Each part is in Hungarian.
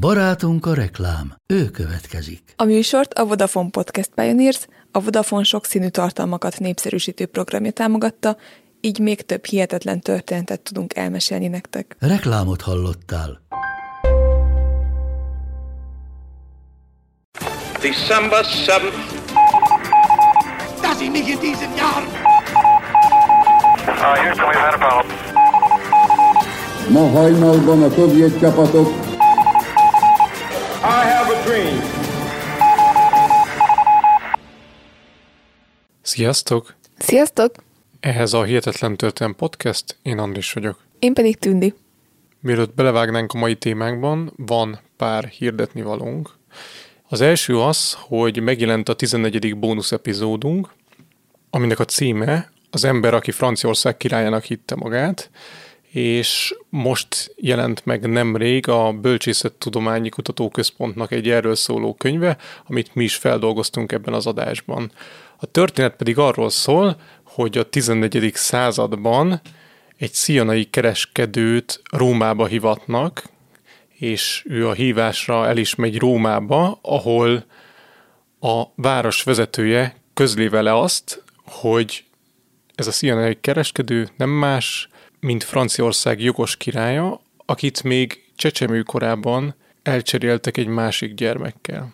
Barátunk a reklám, ő következik. A műsort a Vodafone Podcast Pioneers, a Vodafone sokszínű tartalmakat népszerűsítő programja támogatta, így még több hihetetlen történetet tudunk elmesélni nektek. Reklámot hallottál. December 7th. dass ich mich in diesem Jahr. Ma hajnalban a szovjet csapatok I have a dream. Sziasztok! Sziasztok! Ehhez a Hihetetlen Történet Podcast, én Andris vagyok. Én pedig Tündi. Mielőtt belevágnánk a mai témánkban, van pár hirdetni valónk. Az első az, hogy megjelent a 14. bónusz epizódunk, aminek a címe Az ember, aki Franciaország királyának hitte magát, és most jelent meg nemrég a Bölcsészettudományi Kutatóközpontnak egy erről szóló könyve, amit mi is feldolgoztunk ebben az adásban. A történet pedig arról szól, hogy a 14. században egy szianai kereskedőt Rómába hivatnak, és ő a hívásra el is megy Rómába, ahol a város vezetője közli vele azt, hogy ez a szianai kereskedő nem más, mint Franciaország jogos királya, akit még csecsemő korában elcseréltek egy másik gyermekkel.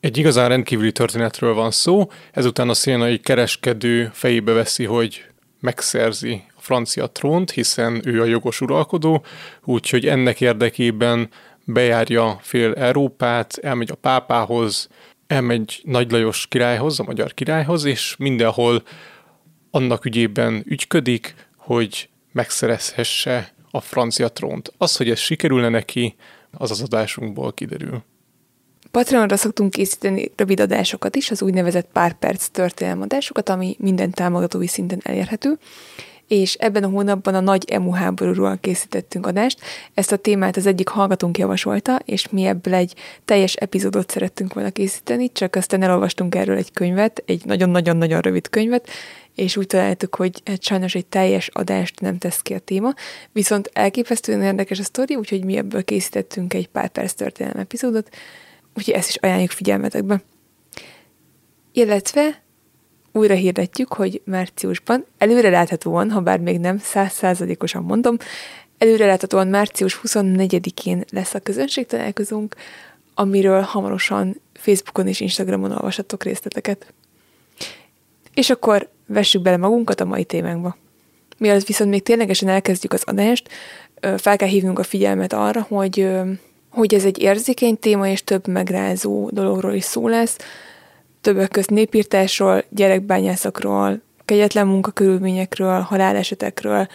Egy igazán rendkívüli történetről van szó, ezután a szianai kereskedő fejébe veszi, hogy megszerzi a francia trónt, hiszen ő a jogos uralkodó, úgyhogy ennek érdekében bejárja fél Európát, elmegy a pápához, elmegy Nagy Lajos királyhoz, a magyar királyhoz, és mindenhol annak ügyében ügyködik, hogy megszerezhesse a francia trónt. Az, hogy ez sikerülne neki, az az adásunkból kiderül. Patreonra szoktunk készíteni rövid adásokat is, az úgynevezett pár perc történelmadásokat, ami minden támogatói szinten elérhető és ebben a hónapban a nagy emu háborúról készítettünk adást. Ezt a témát az egyik hallgatónk javasolta, és mi ebből egy teljes epizódot szerettünk volna készíteni, csak aztán elolvastunk erről egy könyvet, egy nagyon-nagyon-nagyon rövid könyvet, és úgy találtuk, hogy hát sajnos egy teljes adást nem tesz ki a téma, viszont elképesztően érdekes a sztori, úgyhogy mi ebből készítettünk egy pár perc történelem epizódot, úgyhogy ezt is ajánljuk figyelmetekbe. Illetve újra hirdetjük, hogy márciusban előre láthatóan, ha bár még nem százszázalékosan mondom, előre láthatóan március 24-én lesz a közönség találkozónk, amiről hamarosan Facebookon és Instagramon olvashatok részleteket. És akkor vessük bele magunkat a mai témánkba. Mielőtt viszont még ténylegesen elkezdjük az adást, fel kell hívnunk a figyelmet arra, hogy, hogy ez egy érzékeny téma, és több megrázó dologról is szó lesz, többek közt népírtásról, gyerekbányászakról, kegyetlen munkakörülményekről, halálesetekről,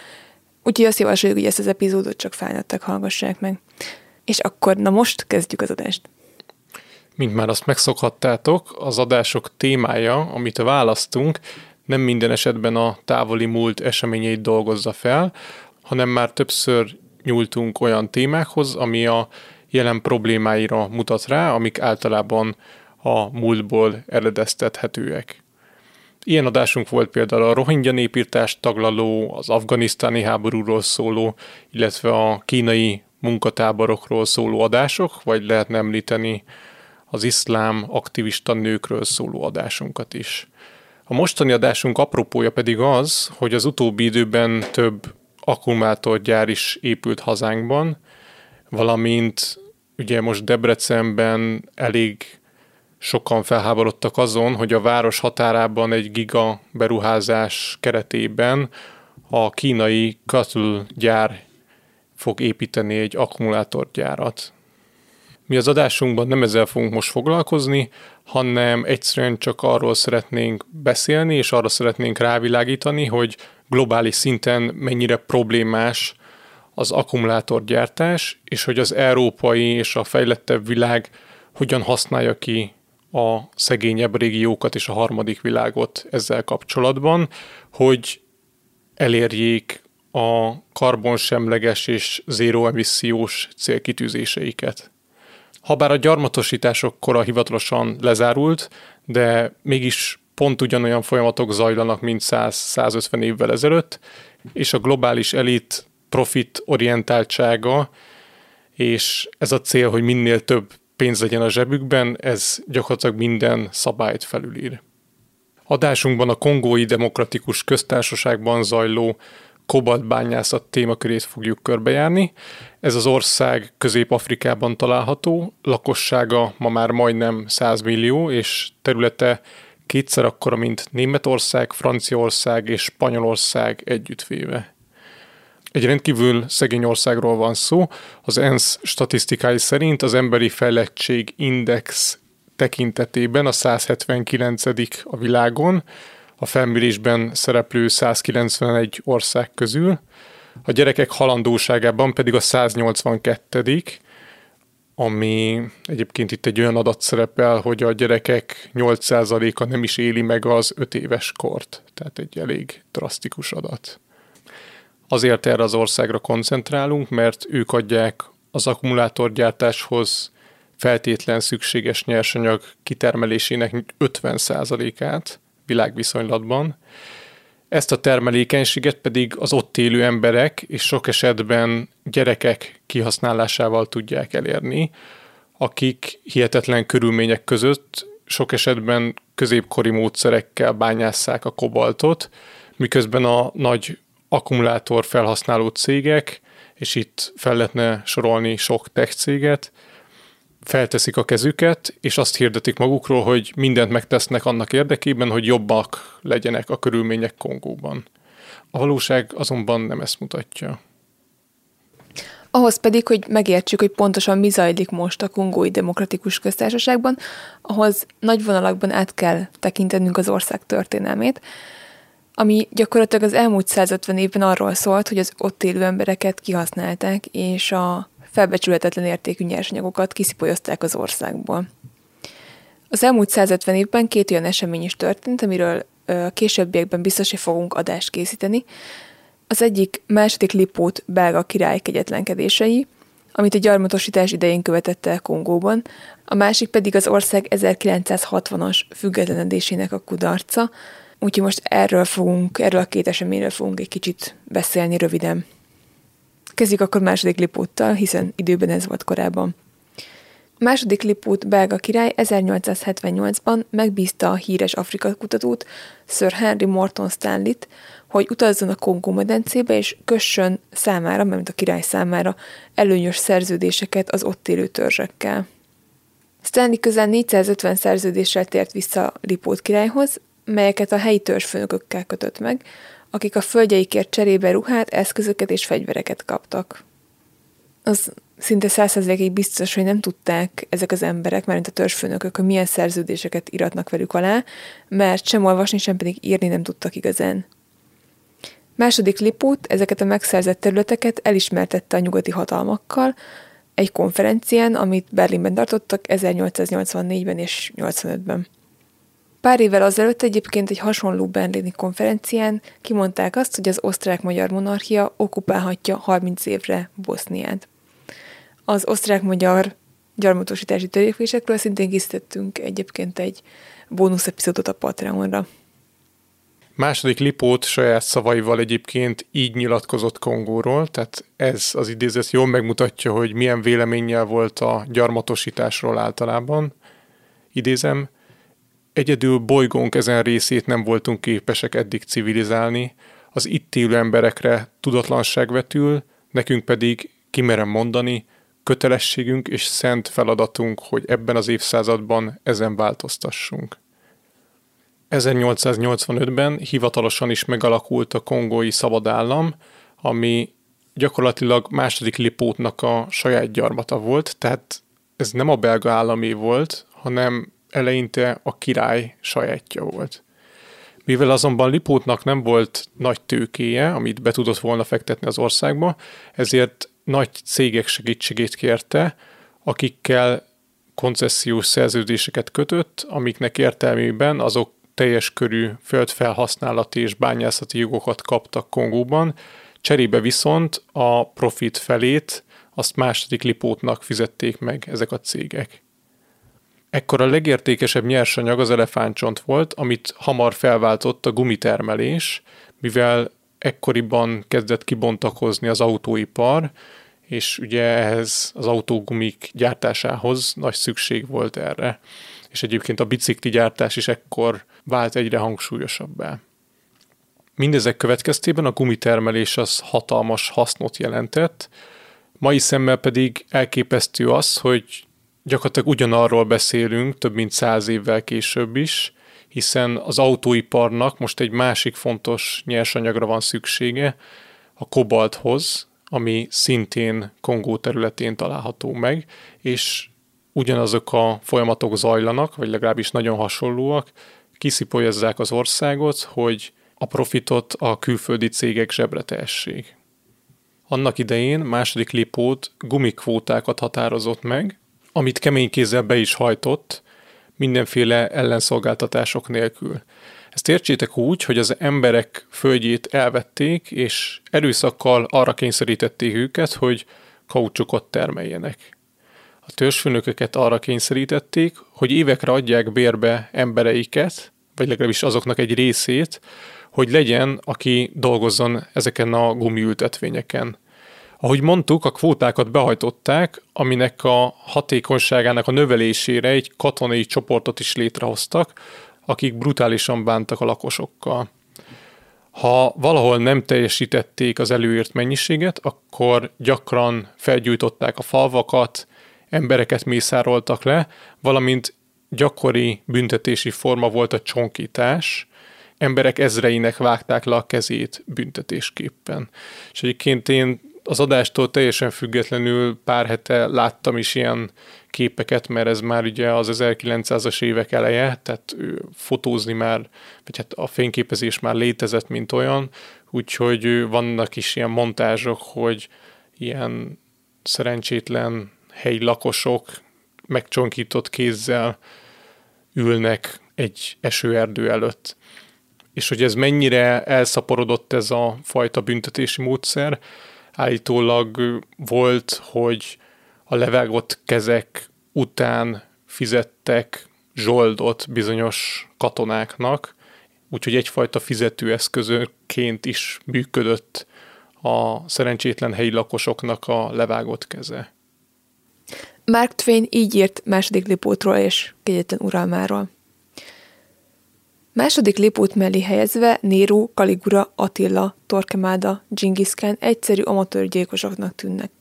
úgyhogy azt javasoljuk, hogy ezt az epizódot csak felnőttek hallgassák meg. És akkor, na most kezdjük az adást. Mint már azt megszokhattátok, az adások témája, amit választunk, nem minden esetben a távoli múlt eseményeit dolgozza fel, hanem már többször nyúltunk olyan témákhoz, ami a jelen problémáira mutat rá, amik általában a múltból eredeztethetőek. Ilyen adásunk volt például a rohingya népírtást taglaló, az afganisztáni háborúról szóló, illetve a kínai munkatáborokról szóló adások, vagy lehetne említeni az iszlám aktivista nőkről szóló adásunkat is. A mostani adásunk apropója pedig az, hogy az utóbbi időben több akkumulátorgyár is épült hazánkban, valamint ugye most Debrecenben elég sokan felháborodtak azon, hogy a város határában egy giga beruházás keretében a kínai Katl gyár fog építeni egy akkumulátorgyárat. Mi az adásunkban nem ezzel fogunk most foglalkozni, hanem egyszerűen csak arról szeretnénk beszélni, és arra szeretnénk rávilágítani, hogy globális szinten mennyire problémás az akkumulátorgyártás, és hogy az európai és a fejlettebb világ hogyan használja ki a szegényebb régiókat és a harmadik világot ezzel kapcsolatban, hogy elérjék a karbonsemleges és zéró emissziós célkitűzéseiket. Habár a gyarmatosítások kora hivatalosan lezárult, de mégis pont ugyanolyan folyamatok zajlanak, mint 100-150 évvel ezelőtt, és a globális elit profit orientáltsága és ez a cél, hogy minél több pénz legyen a zsebükben, ez gyakorlatilag minden szabályt felülír. Adásunkban a Kongói Demokratikus Köztársaságban zajló kobaltbányászat témakörét fogjuk körbejárni. Ez az ország Közép-Afrikában található, lakossága ma már majdnem 100 millió, és területe kétszer akkora, mint Németország, Franciaország és Spanyolország együttvéve. Egy rendkívül szegény országról van szó. Az ENSZ statisztikái szerint az emberi fejlettség index tekintetében a 179. a világon, a felmérésben szereplő 191 ország közül, a gyerekek halandóságában pedig a 182 ami egyébként itt egy olyan adat szerepel, hogy a gyerekek 8%-a nem is éli meg az 5 éves kort, tehát egy elég drasztikus adat. Azért erre az országra koncentrálunk, mert ők adják az akkumulátorgyártáshoz feltétlen szükséges nyersanyag kitermelésének 50%-át világviszonylatban. Ezt a termelékenységet pedig az ott élő emberek és sok esetben gyerekek kihasználásával tudják elérni, akik hihetetlen körülmények között sok esetben középkori módszerekkel bányásszák a kobaltot, miközben a nagy akkumulátor felhasználó cégek, és itt fel lehetne sorolni sok tech céget, felteszik a kezüket, és azt hirdetik magukról, hogy mindent megtesznek annak érdekében, hogy jobbak legyenek a körülmények Kongóban. A valóság azonban nem ezt mutatja. Ahhoz pedig, hogy megértsük, hogy pontosan mi zajlik most a Kongói Demokratikus Köztársaságban, ahhoz nagy vonalakban át kell tekintenünk az ország történelmét, ami gyakorlatilag az elmúlt 150 évben arról szólt, hogy az ott élő embereket kihasználták, és a felbecsülhetetlen értékű nyersanyagokat kiszipolyozták az országból. Az elmúlt 150 évben két olyan esemény is történt, amiről a későbbiekben biztos, hogy fogunk adást készíteni. Az egyik második Lipót belga király kegyetlenkedései, amit a gyarmatosítás idején követett el Kongóban, a másik pedig az ország 1960-as függetlenedésének a kudarca, úgyhogy most erről fogunk, erről a két eseményről fogunk egy kicsit beszélni röviden. Kezdjük akkor második Lipóttal, hiszen időben ez volt korábban. Második Lipót belga király 1878-ban megbízta a híres Afrika kutatót, Sir Henry Morton Stanley-t, hogy utazzon a Kongó medencébe és kössön számára, mert a király számára előnyös szerződéseket az ott élő törzsekkel. Stanley közel 450 szerződéssel tért vissza Lipót királyhoz, melyeket a helyi törzsfőnökökkel kötött meg, akik a földjeikért cserébe ruhát, eszközöket és fegyvereket kaptak. Az szinte százszerzékig biztos, hogy nem tudták ezek az emberek, mert a törzsfőnökök, hogy milyen szerződéseket iratnak velük alá, mert sem olvasni, sem pedig írni nem tudtak igazán. Második Lipót ezeket a megszerzett területeket elismertette a nyugati hatalmakkal egy konferencián, amit Berlinben tartottak 1884-ben és 85-ben. Pár évvel azelőtt egyébként egy hasonló berlini konferencián kimondták azt, hogy az osztrák-magyar monarchia okupálhatja 30 évre Boszniát. Az osztrák-magyar gyarmatosítási törekvésekről szintén készítettünk egyébként egy bónusz epizódot a Patreonra. Második Lipót saját szavaival egyébként így nyilatkozott Kongóról, tehát ez az idézet jól megmutatja, hogy milyen véleménnyel volt a gyarmatosításról általában. Idézem, Egyedül bolygónk ezen részét nem voltunk képesek eddig civilizálni, az itt élő emberekre tudatlanság vetül, nekünk pedig, kimerem mondani, kötelességünk és szent feladatunk, hogy ebben az évszázadban ezen változtassunk. 1885-ben hivatalosan is megalakult a kongói szabadállam, ami gyakorlatilag második Lipótnak a saját gyarmata volt, tehát ez nem a belga állami volt, hanem eleinte a király sajátja volt. Mivel azonban Lipótnak nem volt nagy tőkéje, amit be tudott volna fektetni az országba, ezért nagy cégek segítségét kérte, akikkel koncesziós szerződéseket kötött, amiknek értelmében azok teljes körű földfelhasználati és bányászati jogokat kaptak Kongóban, cserébe viszont a profit felét azt második Lipótnak fizették meg ezek a cégek. Ekkor a legértékesebb nyersanyag az elefántcsont volt, amit hamar felváltott a gumitermelés, mivel ekkoriban kezdett kibontakozni az autóipar, és ugye ehhez az autógumik gyártásához nagy szükség volt erre. És egyébként a bicikli gyártás is ekkor vált egyre hangsúlyosabbá. Mindezek következtében a gumitermelés az hatalmas hasznot jelentett, mai szemmel pedig elképesztő az, hogy gyakorlatilag ugyanarról beszélünk több mint száz évvel később is, hiszen az autóiparnak most egy másik fontos nyersanyagra van szüksége, a kobalthoz, ami szintén Kongó területén található meg, és ugyanazok a folyamatok zajlanak, vagy legalábbis nagyon hasonlóak, kiszipolyozzák az országot, hogy a profitot a külföldi cégek zsebre tehessék. Annak idején második Lipót gumikvótákat határozott meg, amit kemény kézzel be is hajtott, mindenféle ellenszolgáltatások nélkül. Ezt értsétek úgy, hogy az emberek földjét elvették, és erőszakkal arra kényszerítették őket, hogy kaucsukot termeljenek. A törzsfőnököket arra kényszerítették, hogy évekre adják bérbe embereiket, vagy legalábbis azoknak egy részét, hogy legyen, aki dolgozzon ezeken a gumiültetvényeken. Ahogy mondtuk, a kvótákat behajtották, aminek a hatékonyságának a növelésére egy katonai csoportot is létrehoztak, akik brutálisan bántak a lakosokkal. Ha valahol nem teljesítették az előírt mennyiséget, akkor gyakran felgyújtották a falvakat, embereket mészároltak le, valamint gyakori büntetési forma volt a csonkítás, emberek ezreinek vágták le a kezét büntetésképpen. És egyébként én az adástól teljesen függetlenül pár hete láttam is ilyen képeket, mert ez már ugye az 1900-as évek eleje, tehát fotózni már, vagy hát a fényképezés már létezett, mint olyan, úgyhogy vannak is ilyen montázsok, hogy ilyen szerencsétlen helyi lakosok megcsonkított kézzel ülnek egy esőerdő előtt. És hogy ez mennyire elszaporodott ez a fajta büntetési módszer, állítólag volt, hogy a levágott kezek után fizettek zsoldot bizonyos katonáknak, úgyhogy egyfajta fizetőeszközöként is működött a szerencsétlen helyi lakosoknak a levágott keze. Mark Twain így írt második Lipótról és kegyetlen uralmáról. Második Lipót mellé helyezve Néró, Kaligura, Attila, Torquemada, Genghis egyszerű amatőrgyilkosoknak tűnnek.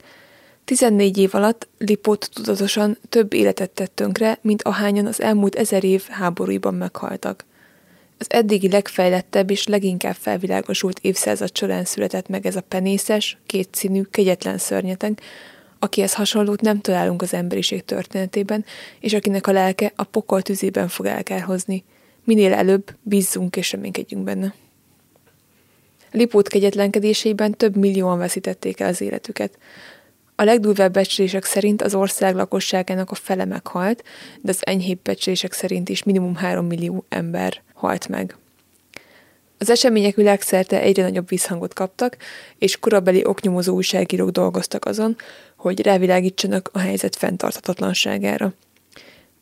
14 év alatt Lipót tudatosan több életet tett tönkre, mint ahányan az elmúlt ezer év háborúiban meghaltak. Az eddigi legfejlettebb és leginkább felvilágosult évszázad során született meg ez a penészes, kétszínű, kegyetlen szörnyeteg, akihez hasonlót nem találunk az emberiség történetében, és akinek a lelke a pokol tüzében fog elkárhozni. Minél előbb bízzunk és reménykedjünk benne. Lipót kegyetlenkedéseiben több millióan veszítették el az életüket. A legdurvább becslések szerint az ország lakosságának a fele meghalt, de az enyhébb becslések szerint is minimum 3 millió ember halt meg. Az események világszerte egyre nagyobb visszhangot kaptak, és korabeli oknyomozó újságírók dolgoztak azon, hogy rávilágítsanak a helyzet fenntarthatatlanságára.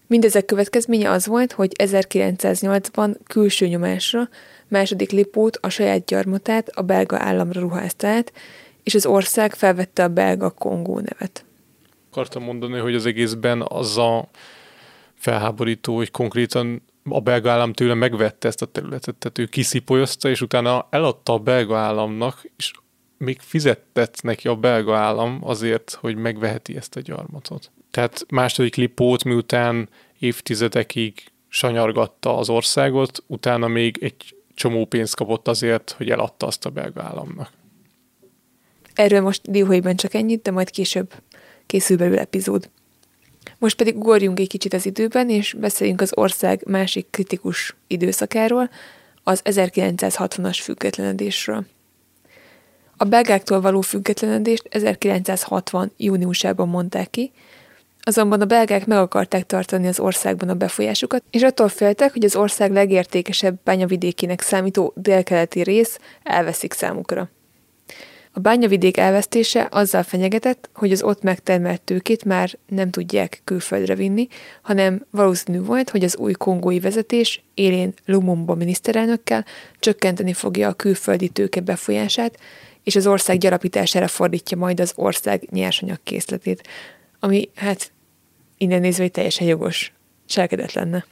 Mindezek következménye az volt, hogy 1908-ban külső nyomásra második Lipót a saját gyarmatát a belga államra ruházta át, és az ország felvette a belga Kongó nevet. Akartam mondani, hogy az egészben az a felháborító, hogy konkrétan a belga állam tőle megvette ezt a területet, tehát ő kiszipolyozta, és utána eladta a belga államnak, és még fizettett neki a belga állam azért, hogy megveheti ezt a gyarmatot. Tehát második Lipót miután évtizedekig sanyargatta az országot, utána még egy csomó pénzt kapott azért, hogy eladta azt a belga államnak. Erről most dióhéjban csak ennyit, de majd később készül belőle epizód. Most pedig ugorjunk egy kicsit az időben, és beszéljünk az ország másik kritikus időszakáról, az 1960-as függetlenedésről. A belgáktól való függetlenedést 1960. júniusában mondták ki, azonban a belgák meg akarták tartani az országban a befolyásukat, és attól féltek, hogy az ország legértékesebb bányavidékének számító délkeleti rész elveszik számukra. A bányavidék elvesztése azzal fenyegetett, hogy az ott megtermelt tőkét már nem tudják külföldre vinni, hanem valószínű volt, hogy az új kongói vezetés élén Lumumba miniszterelnökkel csökkenteni fogja a külföldi tőke befolyását, és az ország gyarapítására fordítja majd az ország nyersanyag készletét, ami hát innen nézve egy teljesen jogos cselekedet lenne.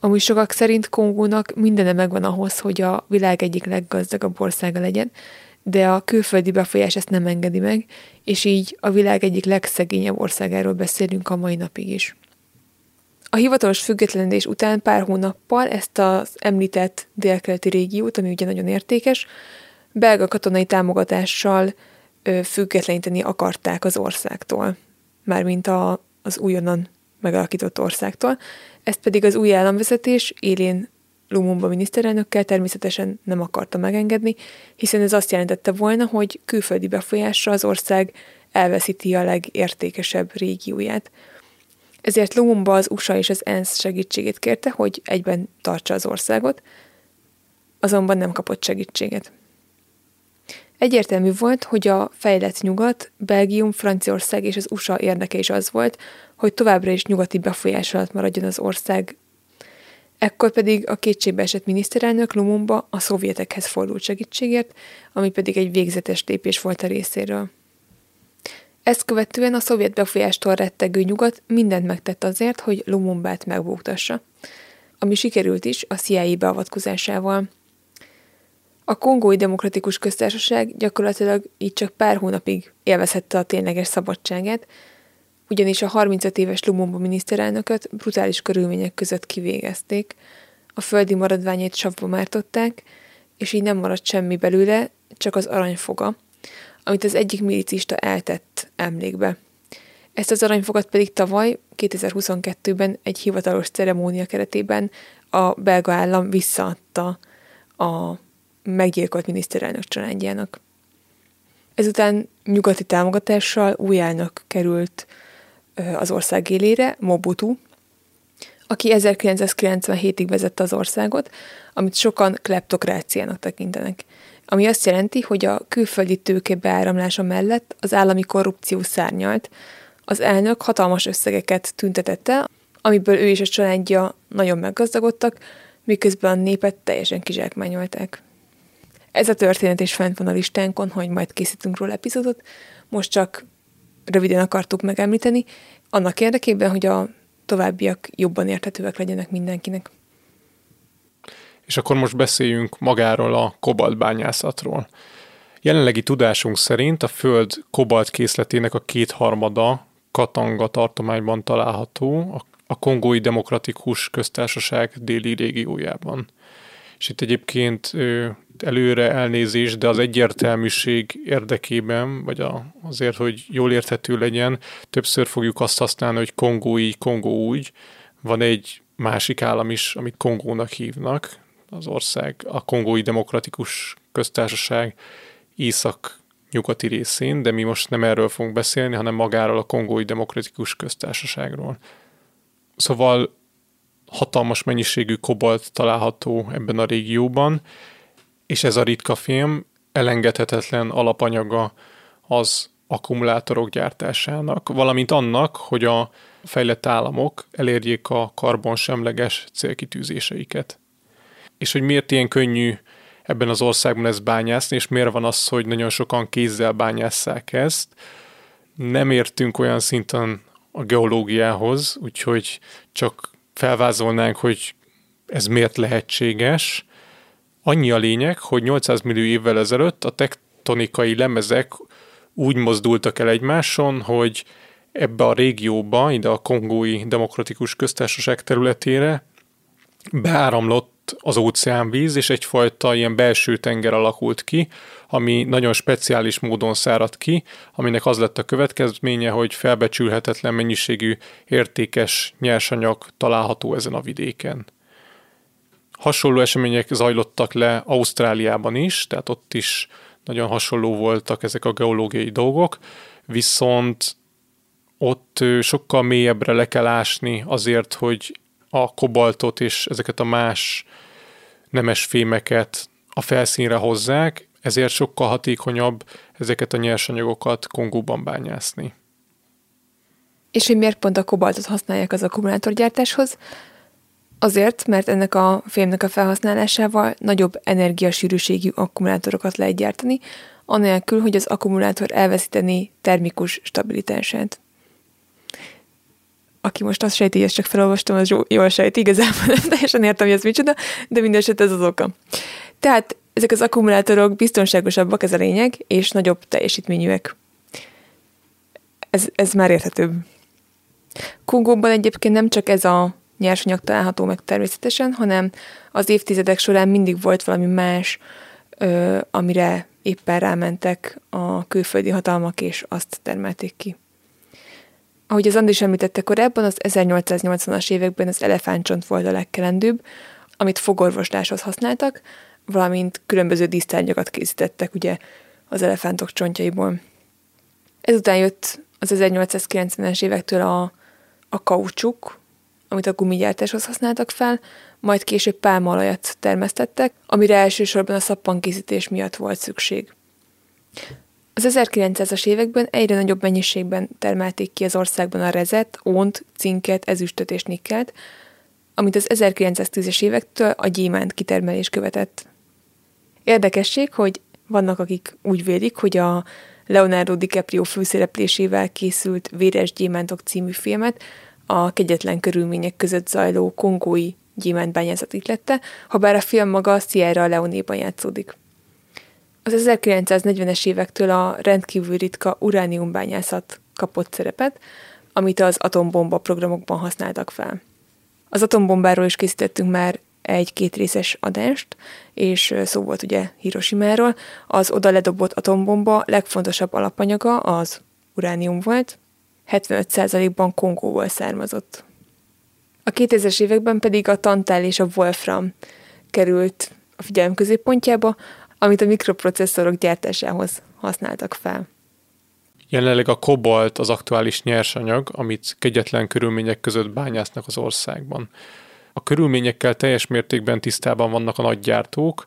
Amúgy sokak szerint Kongónak mindene megvan ahhoz, hogy a világ egyik leggazdagabb országa legyen, de a külföldi befolyás ezt nem engedi meg, és így a világ egyik legszegényebb országáról beszélünk a mai napig is. A hivatalos függetlenedés után pár hónappal ezt az említett délkeleti régiót, ami ugye nagyon értékes, belga katonai támogatással függetleníteni akarták az országtól, mármint a, az újonnan megalakított országtól. Ezt pedig az új államvezetés élén Lumumba miniszterelnökkel természetesen nem akarta megengedni, hiszen ez azt jelentette volna, hogy külföldi befolyásra az ország elveszíti a legértékesebb régióját. Ezért Lumumba az USA és az ENSZ segítségét kérte, hogy egyben tartsa az országot, azonban nem kapott segítséget. Egyértelmű volt, hogy a fejlett nyugat, Belgium, Franciaország és az USA érdeke is az volt, hogy is nyugati befolyás alatt maradjon az ország. Ekkor pedig a esett miniszterelnök Lumumba a szovjetekhez fordult segítségért, ami pedig egy végzetes lépés volt a részéről. Ezt követően a szovjet befolyástól rettegő nyugat mindent megtett azért, hogy Lumumbát megbúgtassa, ami sikerült is a CIA beavatkozásával. A Kongói Demokratikus Köztársaság gyakorlatilag így csak pár hónapig élvezhette a tényleges szabadságát, ugyanis a 35 éves Lumumba miniszterelnököt brutális körülmények között kivégezték, a földi maradványait savba mártották, és így nem maradt semmi belőle, csak az aranyfoga, amit az egyik milicista eltett emlékbe. Ezt az aranyfogat pedig tavaly, 2022-ben egy hivatalos ceremónia keretében a belga állam visszaadta a meggyilkolt miniszterelnök családjának. Ezután nyugati támogatással új elnök került az ország élére, Mobutu, aki 1997-ig vezette az országot, amit sokan kleptokráciának tekintenek. Ami azt jelenti, hogy a külföldi tőke beáramlása mellett az állami korrupció szárnyalt, az elnök hatalmas összegeket tüntetett el, amiből ő és a családja nagyon meggazdagodtak, miközben a népet teljesen kizsákmányolták. Ez a történet is fent van a listánkon, hogy majd készítünk róla epizódot, most csak röviden akartuk megemlíteni, annak érdekében, hogy a továbbiak jobban érthetőek legyenek mindenkinek. És akkor most beszéljünk magáról a kobaltbányászatról. Jelenlegi tudásunk szerint a Föld kobalt készletének a kétharmada Katanga tartományban található, a Kongói Demokratikus Köztársaság déli régiójában. És itt egyébként előre elnézés, de az egyértelműség érdekében, vagy a, azért, hogy jól érthető legyen, többször fogjuk azt használni, hogy kongói, Kongó úgy. Van egy másik állam is, amit Kongónak hívnak, az ország, a Kongói Demokratikus Köztársaság észak-nyugati részén, de mi most nem erről fogunk beszélni, hanem magáról a Kongói Demokratikus Köztársaságról. Szóval hatalmas mennyiségű kobalt található ebben a régióban, és ez a ritka film elengedhetetlen alapanyaga az akkumulátorok gyártásának, valamint annak, hogy a fejlett államok elérjék a karbonsemleges célkitűzéseiket. És hogy miért ilyen könnyű ebben az országban ezt bányászni, és miért van az, hogy nagyon sokan kézzel bányásszák ezt. Nem értünk olyan szinten a geológiához, úgyhogy csak felvázolnánk, hogy ez miért lehetséges, Annyi a lényeg, hogy 800 millió évvel ezelőtt a tektonikai lemezek úgy mozdultak el egymáson, hogy ebbe a régióba, ide a kongói demokratikus köztársaság területére beáramlott az óceánvíz, és egyfajta ilyen belső tenger alakult ki, ami nagyon speciális módon száradt ki, aminek az lett a következménye, hogy felbecsülhetetlen mennyiségű értékes nyersanyag található ezen a vidéken. Hasonló események zajlottak le Ausztráliában is, tehát ott is nagyon hasonló voltak ezek a geológiai dolgok, viszont ott sokkal mélyebbre le kell ásni azért, hogy a kobaltot és ezeket a más nemes fémeket a felszínre hozzák, ezért sokkal hatékonyabb ezeket a nyersanyagokat Kongóban bányászni. És hogy miért pont a kobaltot használják az akkumulátorgyártáshoz? Azért, mert ennek a fémnek a felhasználásával nagyobb energiasűrűségű akkumulátorokat lehet gyártani, anélkül, hogy az akkumulátor elveszíteni termikus stabilitását. Aki most azt sejti, hogy ezt csak felolvastam, az jól sejti, igazából nem teljesen értem, hogy ez micsoda, de mindeset ez az oka. Tehát ezek az akkumulátorok biztonságosabbak, ez a lényeg, és nagyobb teljesítményűek. Ez, ez már érthetőbb. Kongóban egyébként nem csak ez a nyersanyag található meg természetesen, hanem az évtizedek során mindig volt valami más, ö, amire éppen rámentek a külföldi hatalmak, és azt termelték ki. Ahogy az Andis említette korábban, az 1880-as években az elefántcsont volt a legkelendőbb, amit fogorvosláshoz használtak, valamint különböző dísztárgyakat készítettek ugye az elefántok csontjaiból. Ezután jött az 1890-es évektől a, a kaucsuk, amit a gumigyártáshoz használtak fel, majd később pálmaolajat termesztettek, amire elsősorban a szappankészítés miatt volt szükség. Az 1900-as években egyre nagyobb mennyiségben termelték ki az országban a rezet, ónt, cinket, ezüstöt és nikkelt, amit az 1910-es évektől a gyémánt kitermelés követett. Érdekesség, hogy vannak, akik úgy vélik, hogy a Leonardo DiCaprio főszereplésével készült Véres Gyémántok című filmet a kegyetlen körülmények között zajló kongói gyémántbányászat itlette, ha bár a film maga Sierra Leone-ban játszódik. Az 1940-es évektől a rendkívül ritka urániumbányászat kapott szerepet, amit az atombomba programokban használtak fel. Az atombombáról is készítettünk már egy kétrészes adást, és szó volt ugye Hiroshima-ról. Az oda ledobott atombomba legfontosabb alapanyaga az uránium volt, 75%-ban Kongóból származott. A 2000-es években pedig a tantál és a wolfram került a figyelem középpontjába, amit a mikroprocesszorok gyártásához használtak fel. Jelenleg a kobolt az aktuális nyersanyag, amit kegyetlen körülmények között bányásznak az országban. A körülményekkel teljes mértékben tisztában vannak a nagygyártók,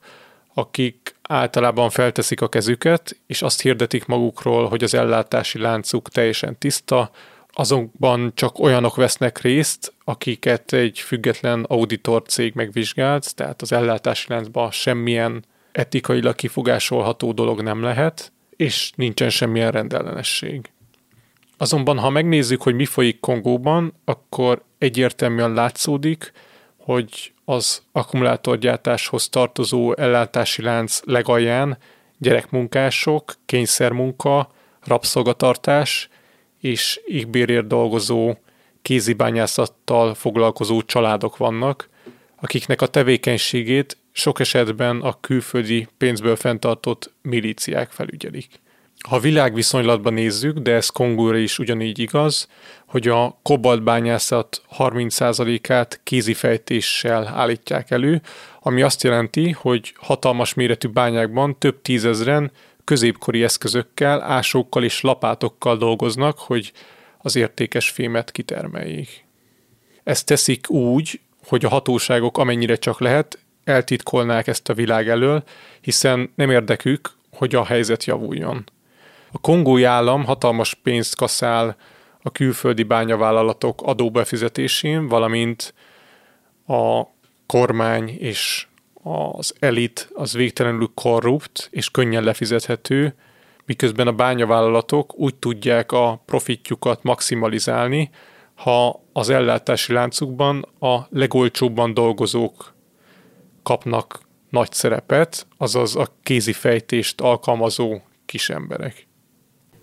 akik általában felteszik a kezüket, és azt hirdetik magukról, hogy az ellátási láncuk teljesen tiszta, azonban csak olyanok vesznek részt, akiket egy független auditor cég megvizsgált, tehát az ellátási láncban semmilyen etikailag kifogásolható dolog nem lehet, és nincsen semmilyen rendellenesség. Azonban, ha megnézzük, hogy mi folyik Kongóban, akkor egyértelműen látszódik, hogy az akkumulátorgyártáshoz tartozó ellátási lánc legalján gyerekmunkások, kényszermunka, rabszolgatartás és égbérért dolgozó kézibányászattal foglalkozó családok vannak, akiknek a tevékenységét sok esetben a külföldi pénzből fenntartott milíciák felügyelik. Ha világviszonylatban nézzük, de ez Kongóra is ugyanígy igaz, hogy a kobaltbányászat 30%-át kézifejtéssel állítják elő, ami azt jelenti, hogy hatalmas méretű bányákban több tízezren középkori eszközökkel, ásókkal és lapátokkal dolgoznak, hogy az értékes fémet kitermeljék. Ezt teszik úgy, hogy a hatóságok amennyire csak lehet eltitkolnák ezt a világ elől, hiszen nem érdekük, hogy a helyzet javuljon. A kongói állam hatalmas pénzt kaszál a külföldi bányavállalatok adóbefizetésén, valamint a kormány és az elit az végtelenül korrupt és könnyen lefizethető, miközben a bányavállalatok úgy tudják a profitjukat maximalizálni, ha az ellátási láncukban a legolcsóbban dolgozók kapnak nagy szerepet, azaz a kézi fejtést alkalmazó kisemberek.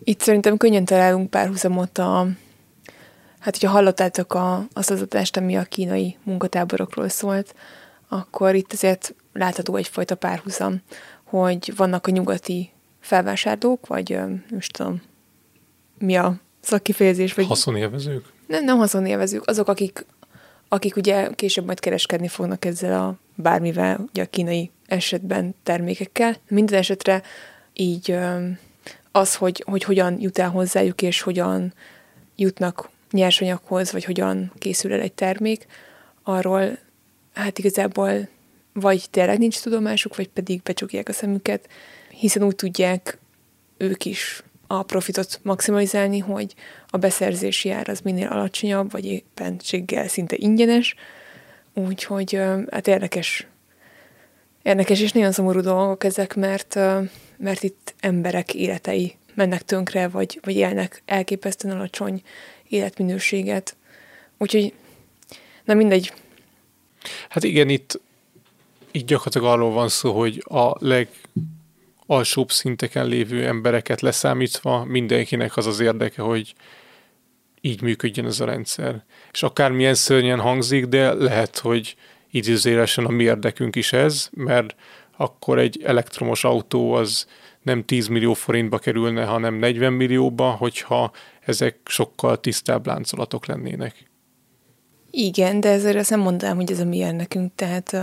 Itt szerintem könnyen találunk párhuzamot a, hát hogyha hallottátok a, az adást, ami a kínai munkatáborokról szólt, akkor itt azért látható egyfajta párhuzam, hogy vannak a nyugati felvásárlók, vagy nem tudom, mi a szakkifejezés, vagy... Haszonélvezők? Nem, nem haszonélvezők, azok, akik, akik ugye később majd kereskedni fognak ezzel a bármivel, ugye a kínai esetben termékekkel. Minden esetre így az, hogy, hogy hogyan jut el hozzájuk, és hogyan jutnak nyersanyaghoz, vagy hogyan készül el egy termék, arról hát igazából vagy tényleg nincs tudomásuk, vagy pedig becsukják a szemüket, hiszen úgy tudják ők is a profitot maximalizálni, hogy a beszerzési ár az minél alacsonyabb, vagy éppenséggel szinte ingyenes, Úgyhogy hát érdekes, érdekes és nagyon szomorú dolgok ezek, mert, mert itt emberek életei mennek tönkre, vagy, vagy élnek elképesztően alacsony életminőséget. Úgyhogy, na mindegy. Hát igen, itt így gyakorlatilag arról van szó, hogy a legalsóbb szinteken lévő embereket leszámítva mindenkinek az az érdeke, hogy így működjön ez a rendszer. És akármilyen szörnyen hangzik, de lehet, hogy idézélesen a mi érdekünk is ez, mert akkor egy elektromos autó az nem 10 millió forintba kerülne, hanem 40 millióba, hogyha ezek sokkal tisztább láncolatok lennének. Igen, de ezért azt nem mondanám, hogy ez a mi nekünk. Tehát